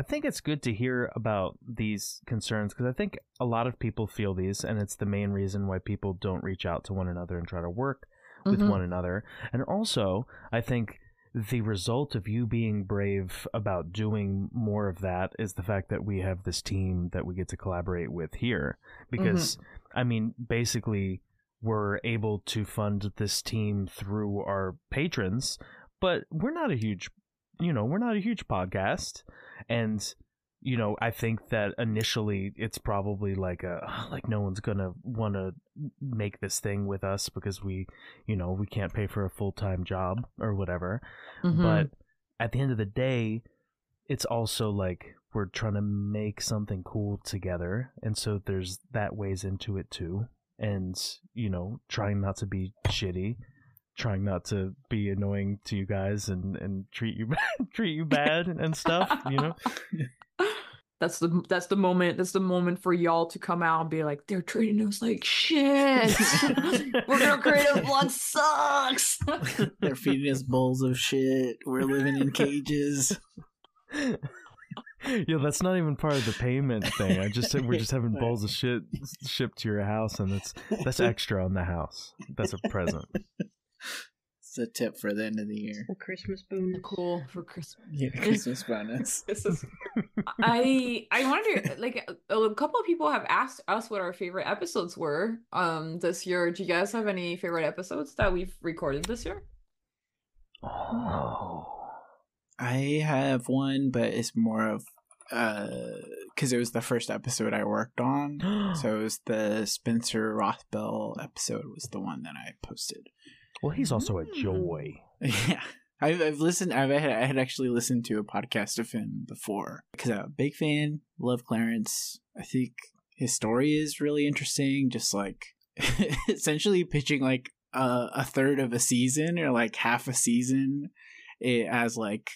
I think it's good to hear about these concerns because I think a lot of people feel these, and it's the main reason why people don't reach out to one another and try to work with mm-hmm. one another. And also, I think the result of you being brave about doing more of that is the fact that we have this team that we get to collaborate with here. Because, mm-hmm. I mean, basically, we're able to fund this team through our patrons, but we're not a huge, you know, we're not a huge podcast. And you know i think that initially it's probably like a like no one's gonna want to make this thing with us because we you know we can't pay for a full-time job or whatever. Mm-hmm. but at the end of the day it's also like we're trying to make something cool together. And so there's that weighs into it too. And you know trying not to be shitty trying not to be annoying to you guys and and treat you treat you bad and stuff you know that's the that's the moment that's the moment for y'all to come out and be like they're treating us like shit we're gonna creative block sucks they're feeding us bowls of shit we're living in cages yeah, that's not even part of the payment thing. I just said we're just having bowls of shit shipped to your house, and that's that's extra on the house. That's a present. It's a tip for the end of the year. A Christmas bonus. Cool for Christmas. Yeah, Christmas bonus. This is. I I wonder like a, a couple of people have asked us what our favorite episodes were um this year. Do you guys have any favorite episodes that we've recorded this year? Oh. I have one, but it's more of uh because it was the first episode I worked on. so it was the Spencer Rothbell episode was the one that I posted. Well, he's also a Mm. joy. Yeah. I've, I've listened. I've I had, I had actually listened to a podcast of him before because I'm a big fan. Love Clarence. I think his story is really interesting. Just like essentially pitching like a, a third of a season or like half a season eh, as like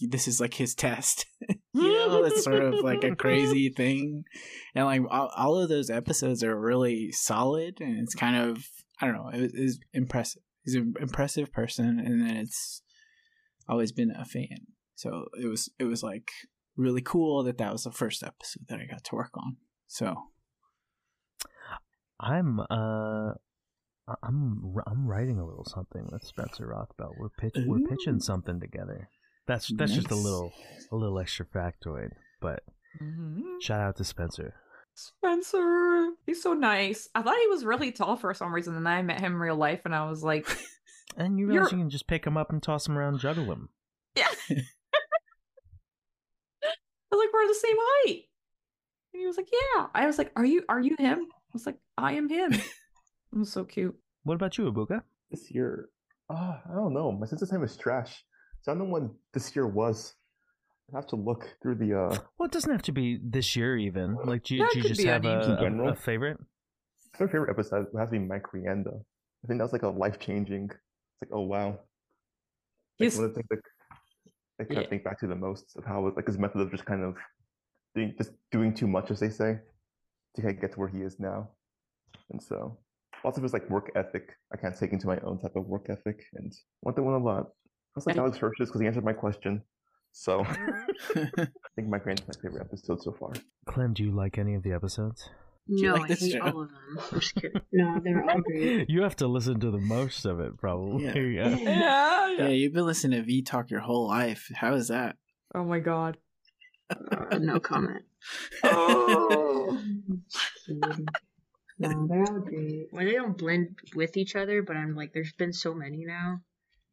this is like his test. you know, it's sort of like a crazy thing, and like all, all of those episodes are really solid, and it's kind of I don't know, it is impressive. He's an impressive person, and then it's always been a fan. So it was it was like really cool that that was the first episode that I got to work on. So I'm uh I- I'm I'm writing a little something with Spencer Rothbell. We're pitch we're pitching something together. That's that's just a little a little extra factoid, but Mhm. shout out to Spencer. Spencer, he's so nice. I thought he was really tall for some reason, and then I met him in real life, and I was like, And you realize You're- you can just pick him up and toss him around, and juggle him. yeah. I was like, we're the same height. And he was like, yeah. I was like, are you are you him? I was like, I am him. I'm so cute. What about you, Ebuka? This year, uh, I don't know. My sense of time is trash. So I don't know when this year was. I have to look through the. uh Well, it doesn't have to be this year, even. Like, do you, Yeah, do you just have any- a, In a, a favorite? My favorite episode has to be Mike Rianda. I think that was like a life changing. It's like, oh wow. Like one of the things that I kind Yeah. of think back to the most of how like his method of just kind of doing just doing too much, as they say, to kind of get to where he is now. And so lots of his like work ethic, I can't take into my own type of work ethic, and one thing one a lot. I was like And- Alex Hirsch's because he answered my question. So I think Mike Rianda's my favorite episode so far. Clem, do you like any of the episodes? No, like I this hate show? all of them. I'm just kidding. No, they're all great. you have to listen to the most of it, probably. Yeah. Yeah. yeah, yeah, you've been listening to V Talk your whole life. How is that? Oh my god. Uh, no comment. Oh. no, they're all great. Well, they don't blend with each other, but I'm like, there's been so many now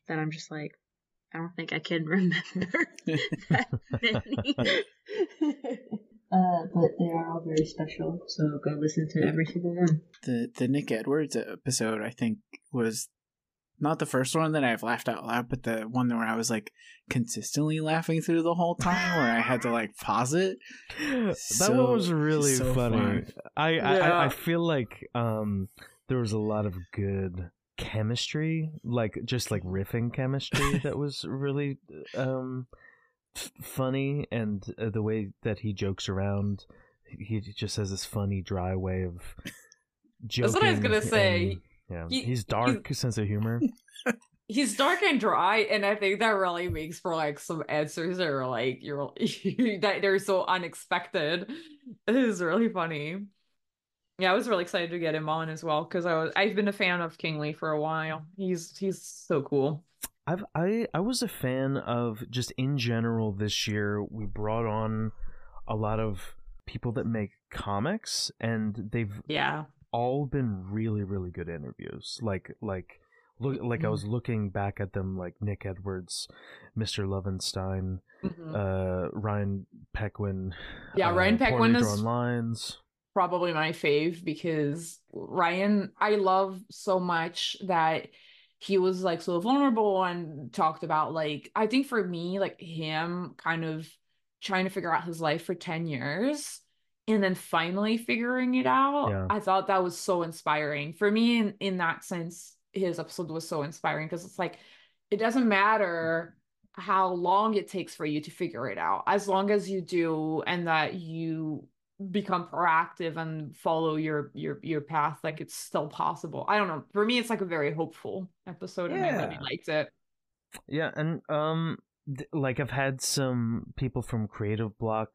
that I'm just like, I don't think I can remember that many. uh, but they are all very special, so go listen to every single one. The the Nick Edwards episode, I think, was not the first one that I've laughed out loud, but the one where I was like consistently laughing through the whole time, where I had to like pause it. that So- one was really so funny. fun. I, I, I I feel like um there was a lot of good chemistry, like just like riffing chemistry that was really um f- funny, and uh, the way that he jokes around, he just has this funny, dry way of joking. That's what I was gonna say. and, yeah, He- he's dark sense of humor. He's dark and dry, and I think that really makes for like some answers that are like you're that they're so unexpected. It is really funny. Yeah, I was really excited to get him on as well because I was I've been a fan of Kingly for a while. He's he's so cool. I've I I was a fan of just in general this year. We brought on a lot of people that make comics, and they've Yeah. all been really really good interviews. Like like look like I was looking back at them, like Nick Edwards, Mr. Lovenstein, Mhm. uh, Ryan Pequin. Yeah, uh, Ryan Pequin Poorly is- Drawn lines. Probably my fave because Ryan, I love so much that he was like so vulnerable and talked about like I think for me like him kind of trying to figure out his life for 10 years and then finally figuring it out. Yeah. I thought that was so inspiring. For me in in that sense his episode was so inspiring because it's like it doesn't matter how long it takes for you to figure it out as long as you do and that you become proactive and follow your your your path like it's still possible. I don't know. For me it's like a very hopeful episode and i really Yeah. liked it. Yeah, and um, th- like I've had some people from Creative Block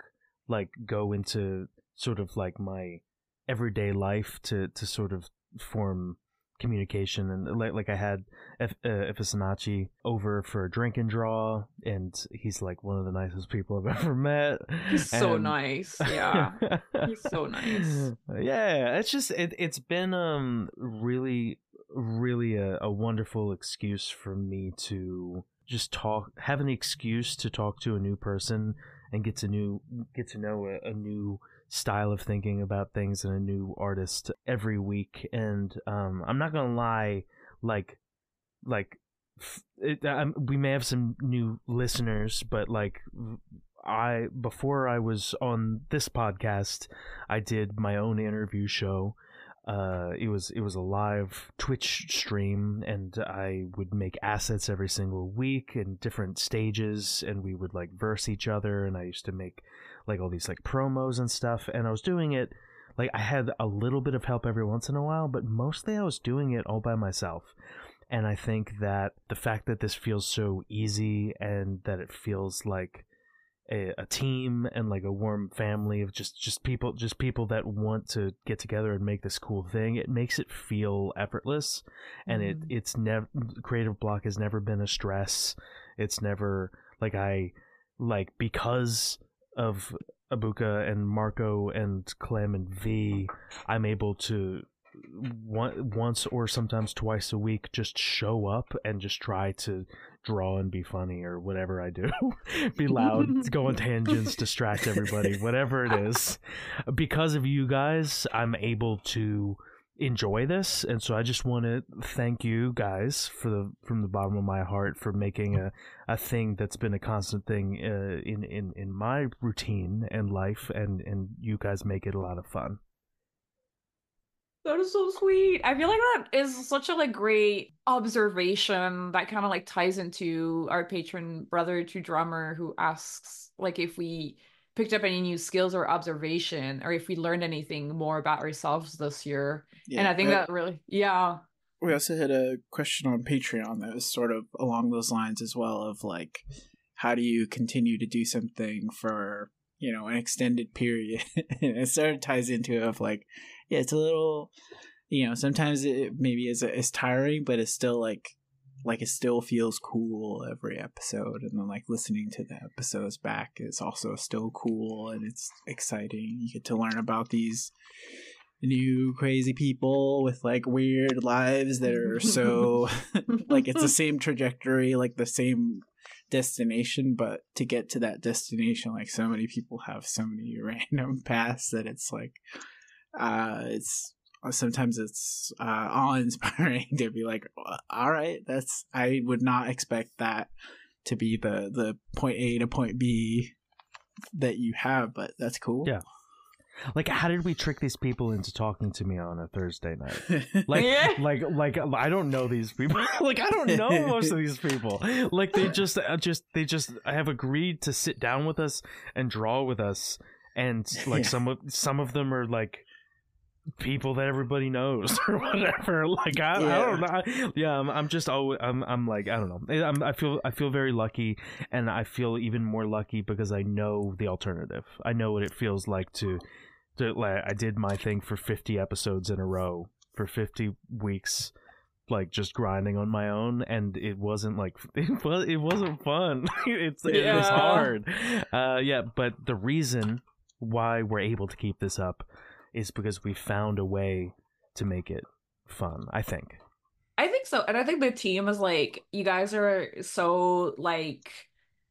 like go into sort of like my everyday life to to sort of form communication and like, like I had F- uh, Ifisanachi over for a drink and draw and he's like one of the nicest people I've ever met. He's so nice. Yeah. He's so nice. Yeah, it's just it, it's been um really really a, a wonderful excuse for me to just talk have an excuse to talk to a new person and get to new get to know a, a new style of thinking about things and a new artist every week and um I'm not gonna lie like like it, we may have some new listeners but like I before I was on this podcast I did my own interview show uh, it was it was a live Twitch stream, and I would make assets every single week in different stages, and we would like verse each other. And I used to make like all these like promos and stuff, and I was doing it like I had a little bit of help every once in a while, but mostly I was doing it all by myself. And I think that the fact that this feels so easy and that it feels like a, a team and like a warm family of just just people just people that want to get together and make this cool thing it makes it feel effortless and it Mhm. it's never creative block has never been a stress it's never like i like because of ebuka and marco and clem and v i'm able to one, once or sometimes twice a week just show up and just try to draw and be funny or whatever I do. be loud, go on tangents, distract everybody, whatever it is. Because of you guys, I'm able to enjoy this and so I just want to thank you guys for the from the bottom of my heart for making a, a thing that's been a constant thing uh, in in in my routine and life and and you guys make it a lot of fun. That is so sweet. I feel like that is such a like great observation that kind of like ties into our patron brother to drummer who asks like if we picked up any new skills or observation or if we learned anything more about ourselves this year. and I think that really yeah. we also had a question on Patreon that was sort of along those lines as well of like how do you continue to do something for you know an extended period and it sort of ties into it of like yeah it's a little you know sometimes it maybe is is tiring but it's still like like it still feels cool every episode and then like listening to the episodes back is also still cool and it's exciting. You get to learn about these new crazy people with like weird lives that are so like it's the same trajectory like the same destination but to get to that destination like so many people have so many random paths that it's like uh it's sometimes it's uh awe-inspiring to be like all right that's i would not expect that to be the the point a to point b that you have but that's cool Yeah. Like, how did we trick these people into talking to me on a Thursday night? Like, Yeah. like, like, I don't know these people. like, I don't know most of these people. Like, they just, uh, just, they just have agreed to sit down with us and draw with us, and like Yeah. some of some of them are like people that everybody knows or whatever. Like, I, I don't know. Yeah, I'm, I'm just, oh, I'm, I'm like, I don't know. I'm, I feel, I feel very lucky, and I feel even more lucky because I know the alternative. I know what it feels like to to like I did my thing for 50 episodes in a row for 50 weeks like just grinding on my own and it wasn't like it was it wasn't fun it's it was hard uh yeah but the reason why we're able to keep this up is because we found a way to make it fun i think I think so. And I think the team is like, you guys are so like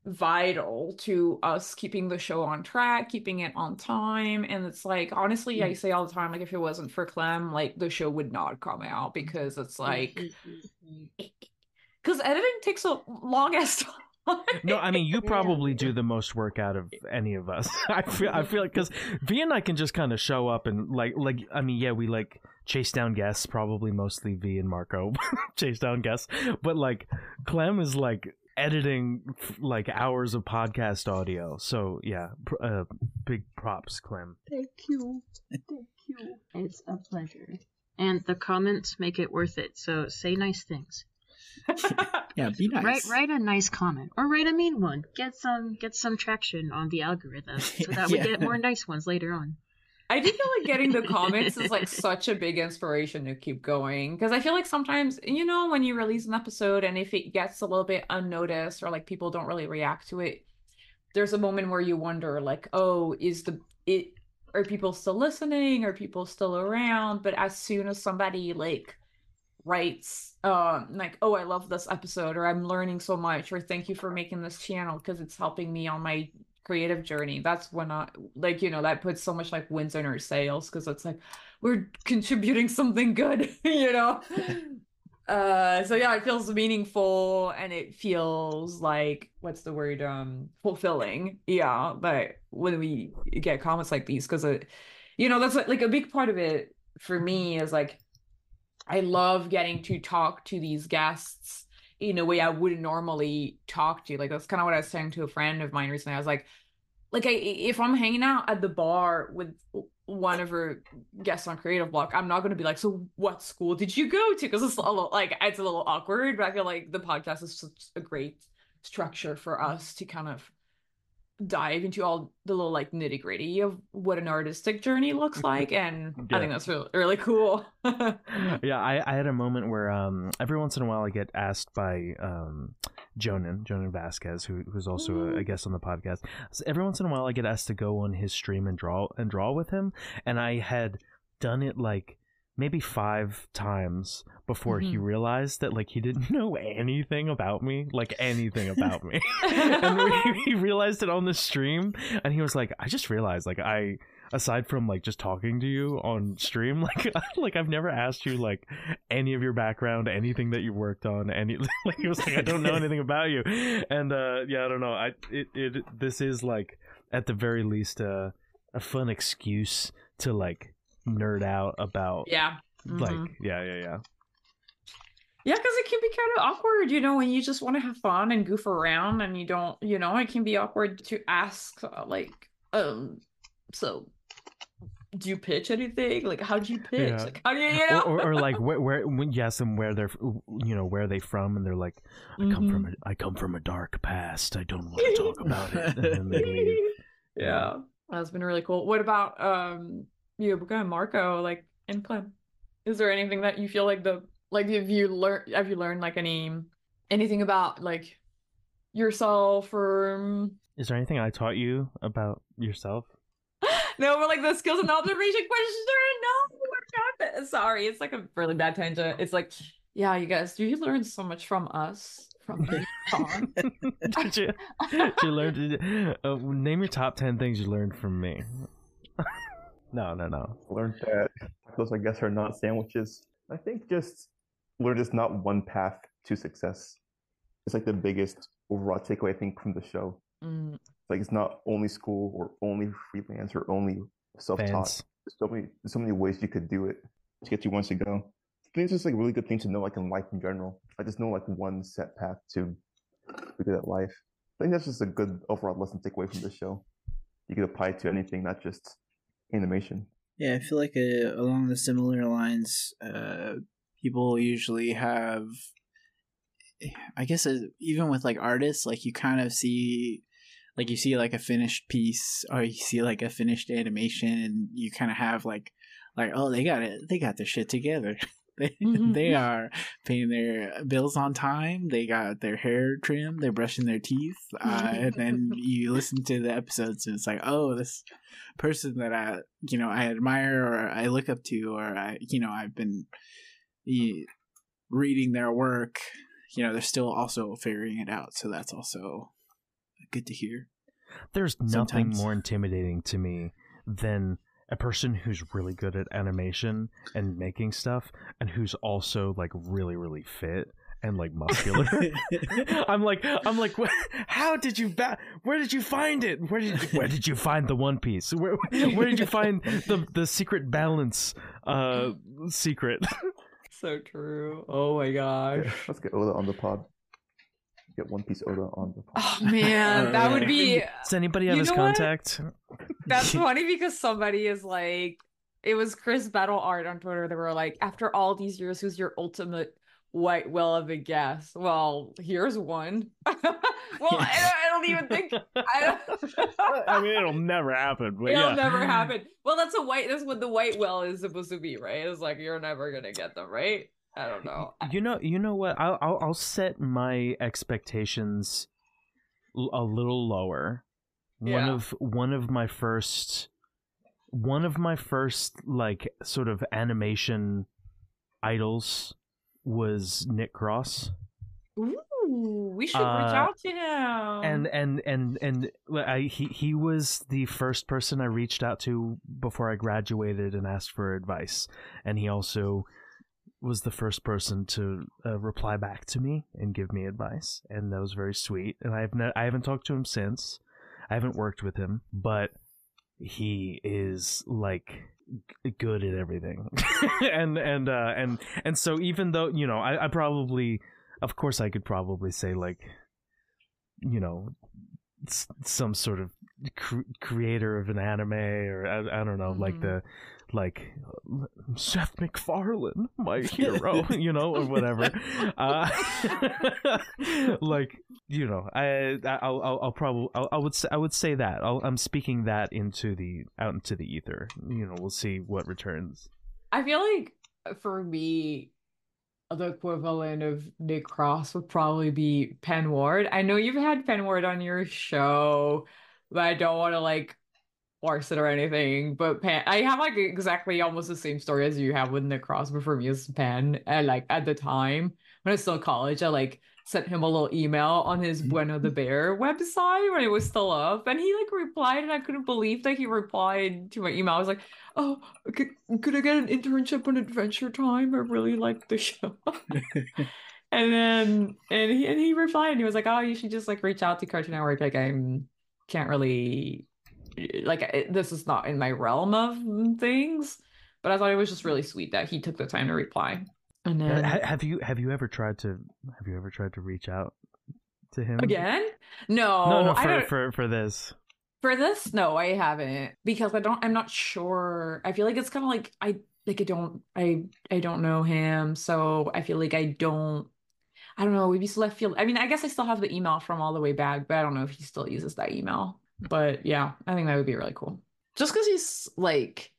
vital to us keeping the show on track, keeping it on time. And it's like, honestly, I mm-hmm. say all the time, like, if it wasn't for Clem, like, the show would not come out because it's like, mm-hmm, mm-hmm. because editing takes a long ass time. no i mean you Yeah. probably do the most work out of any of us i feel i feel like because v and i can just kind of show up and like like i mean yeah we like chase down guests probably mostly v and marco chase down guests but like clem is like editing like hours of podcast audio so yeah pr- uh, big props clem Thank you. Thank you. It's a pleasure. And the comments make it worth it, so say nice things. yeah be nice Write write a nice comment. Or write a mean one. Get some get some traction on the algorithm so that we get more nice ones later on. I do feel like getting the comments is like such a big inspiration to keep going because I feel like sometimes you know when you release an episode and if it gets a little bit unnoticed or like people don't really react to it, there's a moment where you wonder like, oh, is the it are people still listening? Are people still around? But as soon as somebody like writes um like oh i love this episode or i'm learning so much or thank you for making this channel because it's helping me on my creative journey. That's when i like you know that puts so much like wins in our sails because it's like we're contributing something good you know? Uh so yeah it feels meaningful and it feels like what's the word um fulfilling yeah but when we get comments like these because it you know that's like, like a big part of it for me is like I love getting to talk to these guests in a way I wouldn't normally talk to. Like that's kind of what I was saying to a friend of mine recently. I was like, like I, if I'm hanging out at the bar with one of her guests on Creative Block, I'm not going to be like, so what school did you go to? Because it's a little like it's a little awkward. But I feel like the podcast is such a great structure for us to kind of dive into all the little like nitty gritty of what an artistic journey looks like and yeah. i think that's really, really cool yeah I, I had a moment where um every once in a while i get asked by um jhonen jhonen vasquez who, who's also mm-hmm. a, a, guest on the podcast so every once in a while i get asked to go on his stream and draw and draw with him and i had done it like maybe five times before mm-hmm. he realized that like he didn't know anything about me like anything about me. And we, he realized it on the stream and he was like i just realized like i aside from like just talking to you on stream like like i've never asked you like any of your background anything that you worked on any like he was like i don't know anything about you. And uh yeah i don't know. I it, it this is like at the very least uh, a fun excuse to like nerd out about yeah. like mm-hmm. yeah yeah yeah. Yeah because it can be kind of awkward you know when you just want to have fun and goof around and you don't you know it can be awkward to ask uh, like um so do you pitch anything? Like how do you pitch? Yeah. like how do you, you know? or, or, or, like where, where when you ask them where they're you know where are they from and they're like i come mm-hmm. from a i come from a dark past. I don't want to talk about it. And then they leave. Yeah. That's been really cool. What about um you and Marco, like in Clem? Is there anything that you feel like the like have you learned have you learned like any anything about like yourself or is there anything I taught you about yourself? no, but like the skills and observation question. No, sorry, it's like a really bad tangent. It's like, yeah, you guys, do you learn so much from us? From did you, did you learn? Uh, name your top ten things you learned from me. No, no, no. Learned that tacos, I guess, are not sandwiches. I think just learned it's not one path to success. It's like the biggest overall takeaway, I think, from the show. Mm. Like it's not only school or only freelance or only self-taught. There's so many, so many ways you could do it to get you once to go. I think it's just like a really good thing to know, like in life in general. I just know like one set path to be good at life. I think that's just a good overall lesson to take away from the show. You could apply it to anything, not just animation. Yeah, I feel like uh, along the similar lines, uh, people usually have. I guess uh, even with like artists, like you kind of see, like you see like a finished piece or you see like a finished animation, and you kind of have like, like oh they got it, they got their shit together. They, mm-hmm. they are paying their bills on time. They got their hair trimmed. They're brushing their teeth. Uh, and then you listen to the episodes, and it's like, oh, this person that I, you know, I admire or I look up to, or I, you know, I've been reading their work. You know, they're still also figuring it out. So that's also good to hear. There's nothing Sometimes. more intimidating to me than a person who's really good at animation and making stuff and who's also like really really fit and like muscular. I'm like i'm like how did you ba- where did you find it? Where did you, where did you find the one piece? Where where did you find the the secret balance uh secret? So true. Oh my gosh. Yeah, let's get Oda on the pod get One Piece Oda on the podcast. Oh man, that would be. Does anybody have his contact? That's funny because somebody is like, it was Chris Battle Art on Twitter. They were like, after all these years, who's your ultimate white whale of a guess. Well, here's one. well, I, don't, I, don't, even think. I, don't... I mean, it'll never happen. But it'll yeah. never happen. Well, that's a white. That's what the white whale is supposed to be, right? It's like you're never gonna get them, right? I don't know. You know, you know what? I'll I'll, I'll set my expectations a little lower. Yeah. One of one of my first one of my first like sort of animation idols was Nick Cross. Ooh, we should uh, reach out to him. And and and and I, he he was the first person I reached out to before I graduated and asked for advice, and he also was the first person to uh, reply back to me and give me advice, and that was very sweet. And I've ne- I haven't talked to him since. I haven't worked with him, but he is like good at everything and and uh and and so even though you know I, I probably of course i could probably say like you know some sort of cr- creator of an anime or I, I don't know mm-hmm. like the like Seth MacFarlane, my hero, you know, or whatever. Uh, like you know, I I'll I'll, I'll probably I'll, I would say, I would say that i am speaking that into the out into the ether. You know, we'll see what returns. I feel like for me, the equivalent of Nick Cross would probably be Pen Ward. I know you've had Pen Ward on your show, but I don't want to like force it or anything. But Pan, I have like exactly almost the same story as you have with Nick Cross, but for me as Pan. And like at the time when I was still in college, I like sent him a little email on his mm-hmm. Bueno the Bear website when it was still up, and he like replied, and I couldn't believe that he replied to my email. I was like, "Oh, could, could I get an internship on Adventure Time? I really like the show." and then and he and he replied, and he was like, "Oh, you should just like reach out to Cartoon Network. Like I'm can't really like it, this is not in my realm of things." But I thought it was just really sweet that he took the time to reply. And then have you have you ever tried to have you ever tried to reach out to him again? No, no, no. For for for this, for this, no, I haven't because I don't. I'm not sure. I feel like it's kind of like I like I don't I I don't know him, so I feel like I don't. I don't know. We still left field. I mean, I guess I still have the email from all the way back, but I don't know if he still uses that email. But yeah, I think that would be really cool. Just because he's like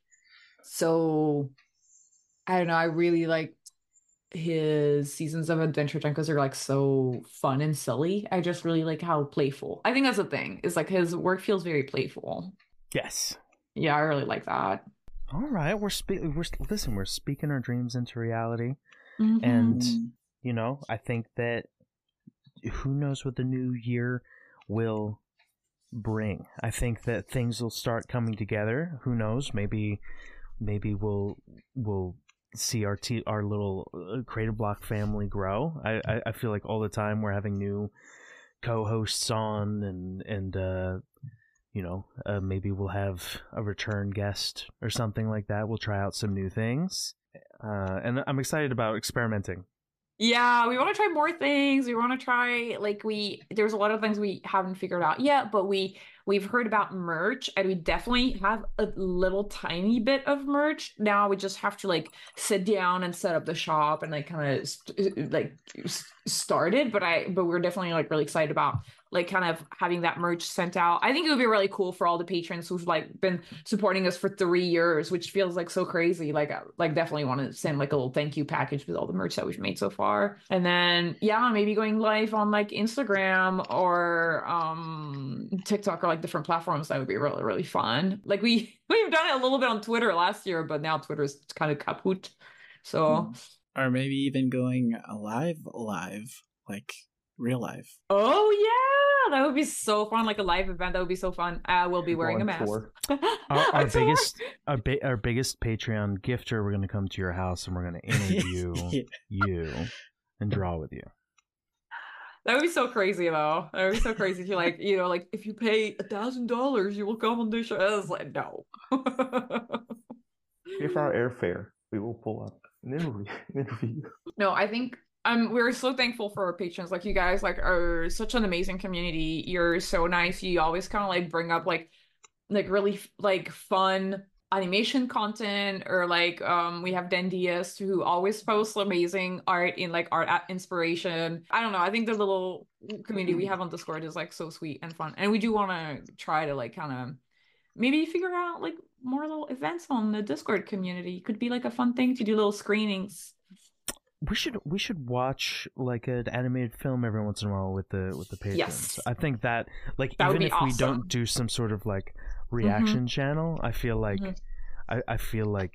so I don't know. I really like his seasons of Adventure because they're like so fun and silly. I just really like how playful. I think that's the thing. Is like his work feels very playful. Yes. Yeah, I really like that. All right, we're speaking. We're listen. We're speaking our dreams into reality, mm-hmm. and you know, I think that who knows what the new year will bring. I think that things will start coming together. Who knows? Maybe, maybe we'll we'll see our t- our little uh, creative block family grow. I, I, I feel like all the time we're having new co-hosts on, and and uh, you know uh, maybe we'll have a return guest or something like that. We'll try out some new things, uh, and I'm excited about experimenting. Yeah, we want to try more things. We want to try like we there's a lot of things we haven't figured out yet, but we we've heard about merch and we definitely have a little tiny bit of merch. Now we just have to like sit down and set up the shop and like kind of st- like started, but I but we're definitely like really excited about like kind of having that merch sent out. I think it would be really cool for all the patrons who've like been supporting us for three years, which feels like so crazy. Like, uh, like definitely want to send like a little thank you package with all the merch that we've made so far. And then yeah, maybe going live on like Instagram or um TikTok or like different platforms. That would be really really fun. Like we we've done it a little bit on Twitter last year, but now Twitter's kind of kaput. So. Or maybe even going live live like real life. Oh yeah, that would be so fun. Like a live event, that would be so fun. I will be wearing a mask. our, our biggest, our, ba- our biggest Patreon gifter, we're going to come to your house and we're going to interview yeah. you and draw with you. That would be so crazy though. That would be so crazy if you like, you know, like if you pay a thousand dollars, you will come on the show. I was like, no. if our airfare, we will pull up interview, interview. No, I think um we're so thankful for our patrons like you guys like are such an amazing community you're so nice you always kind of like bring up like like really like fun animation content or like um we have Dan Diaz who always posts amazing art in like art inspiration. I don't know. I think the little community we have on Discord is like so sweet and fun. And we do want to try to like kind of maybe figure out like more little events on the Discord community. Could be like a fun thing to do little screenings. We should we should watch like an animated film every once in a while with the with the patrons. Yes. I think that like That even if we don't do some sort of like reaction channel, I feel like Mhm. I, I feel like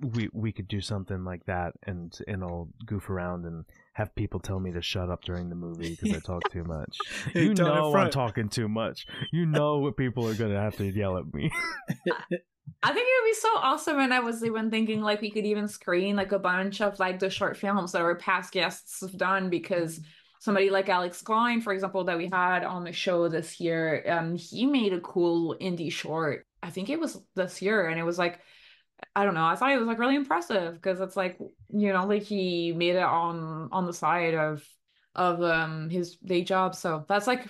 we we could do something like that and and I'll goof around and have people tell me to shut up during the movie because I talk too much. Hey, You know I'm talking too much. You know what people are gonna have to yell at me. I think it would be so awesome. And I was even thinking like we could even screen like a bunch of like the short films that our past guests have done because somebody like Alex Klein, for example, that we had on the show this year, um, he made a cool indie short. I think it was this year, and it was like I don't know. I thought it was like really impressive because it's like you know like he made it on on the side of of um his day job. So that's like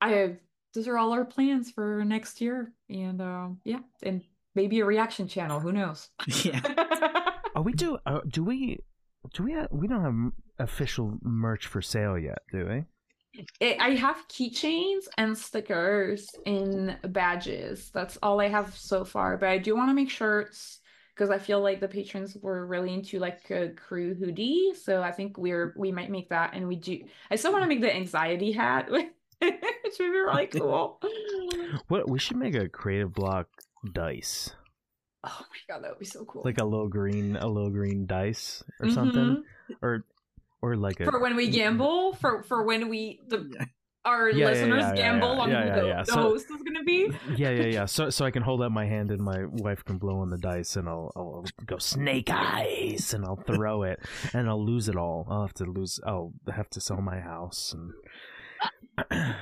I those are all our plans for next year, and uh, yeah, and maybe a reaction channel. Who knows? yeah. Are we do uh, do we do we have, we don't have official merch for sale yet, do we? I I have keychains and stickers and badges. That's all I have so far. But I do want to make shirts because I feel like the patrons were really into like a crew hoodie. So I think we're we might make that. And we do. I still want to make the anxiety hat, which would be really cool. What we should make a creative block dice, Oh my god, that would be so cool. like a little green, a little green dice or something, mm-hmm. or or like a for when we gamble for for when we the our Yeah, listeners yeah, yeah, gamble on who the, So- host is gonna be yeah, yeah, yeah. So so I can hold out my hand and my wife can blow on the dice and I'll I'll go snake eyes and I'll throw it and I'll lose it all. I'll have to lose. I'll have to sell my house and.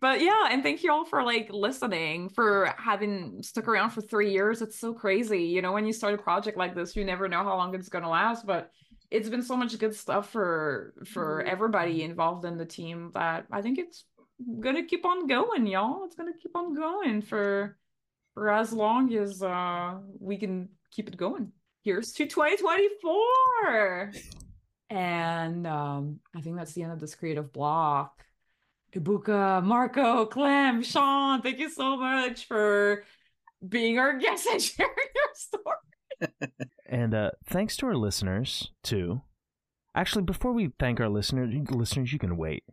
but yeah and thank you all for like listening for having stuck around for three years it's so crazy you know when you start a project like this you never know how long it's gonna last but it's been so much good stuff for for everybody involved in the team that i think it's gonna keep on going y'all. It's gonna keep on going for for as long as uh we can keep it going. Here's to 2024 and um i think that's the end of this creative block. Ebuka, Marco, Clem, Sean, thank you so much for being our guest and sharing your story. And uh, thanks to our listeners too. Actually, before we thank our listeners, listeners, you can wait.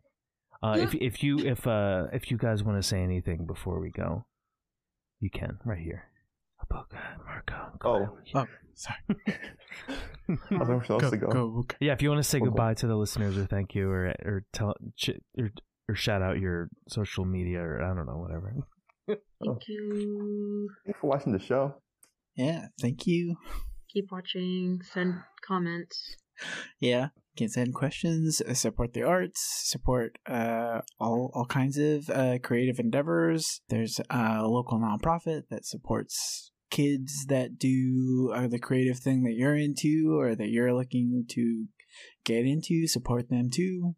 Uh, if if you if uh if you guys want to say anything before we go, you can right here. Ebuka, Marco. Oh. Oh, sorry. I don't know where to go. go. Yeah, if you want to say Cool, cool. goodbye to the listeners or thank you or or tell ch- or, or shout out your social media or I don't know whatever. Thank you. Thanks for watching the show. Yeah, thank you. Keep watching. Send comments. Yeah, you can send questions, uh, support the arts, support uh, all all kinds of uh, creative endeavors. There's a local nonprofit that supports kids that do uh, the creative thing that you're into or that you're looking to get into. Support them too,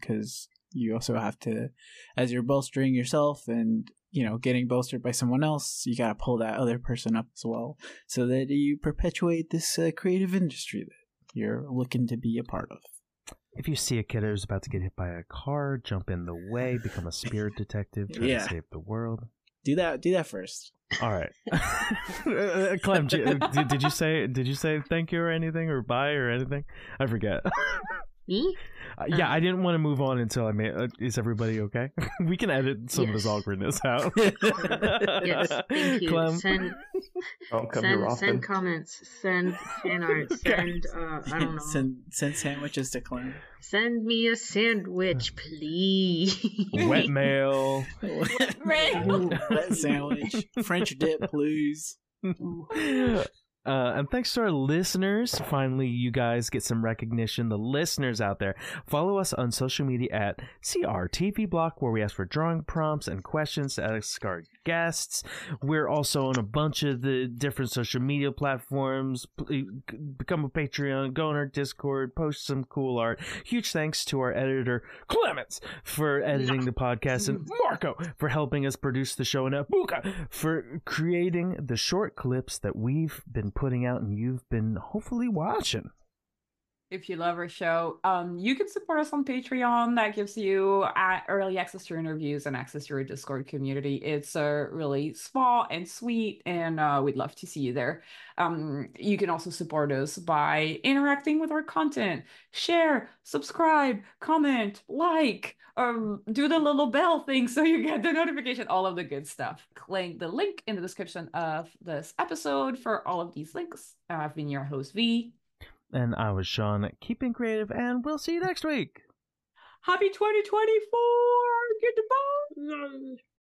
because you also have to, as you're bolstering yourself and you know getting bolstered by someone else, you got to pull that other person up as well, so that you perpetuate this uh, creative industry that you're looking to be a part of. If you see a kid who's about to get hit by a car, jump in the way, become a spirit detective, try Yeah. to save the world. Do that. Do that first. All right, Uh, Clem, did, did you say did you say thank you or anything or bye or anything? I forget. Me? Uh, yeah, I didn't want to move on until I made. Uh, is everybody okay? we can edit some of this awkwardness out. Yes. Thank you. Clem. Send I don't come send send comments. Send fan art. Okay. Send uh I don't know. send send sandwiches to Clem. Send me a sandwich, please. Wet mail. Wet sandwich. French dip, please. Uh, and thanks to our listeners, finally, you guys get some recognition. The listeners out there, follow us on social media at CRTV Block, where we ask for drawing prompts and questions to ask our guests. We're also on a bunch of the different social media platforms. Eh, become a Patreon, go on our Discord, post some cool art. Huge thanks to our editor, Clemence, for editing the podcast, and Marco for helping us produce the show, and Ebuka for creating the short clips that we've been putting out and you've been hopefully watching if you love our show, um, you can support us on Patreon. That gives you uh, early access to interviews and access to our Discord community. It's uh, really small and sweet, and uh, we'd love to see you there. Um, you can also support us by interacting with our content, share, subscribe, comment, like, um, do the little bell thing so you get the notification, all of the good stuff. Click the link in the description of this episode for all of these links. I've been your host, Vee. And I was Sean, keeping creative, and we'll see you next week. Happy 2024! Goodbye!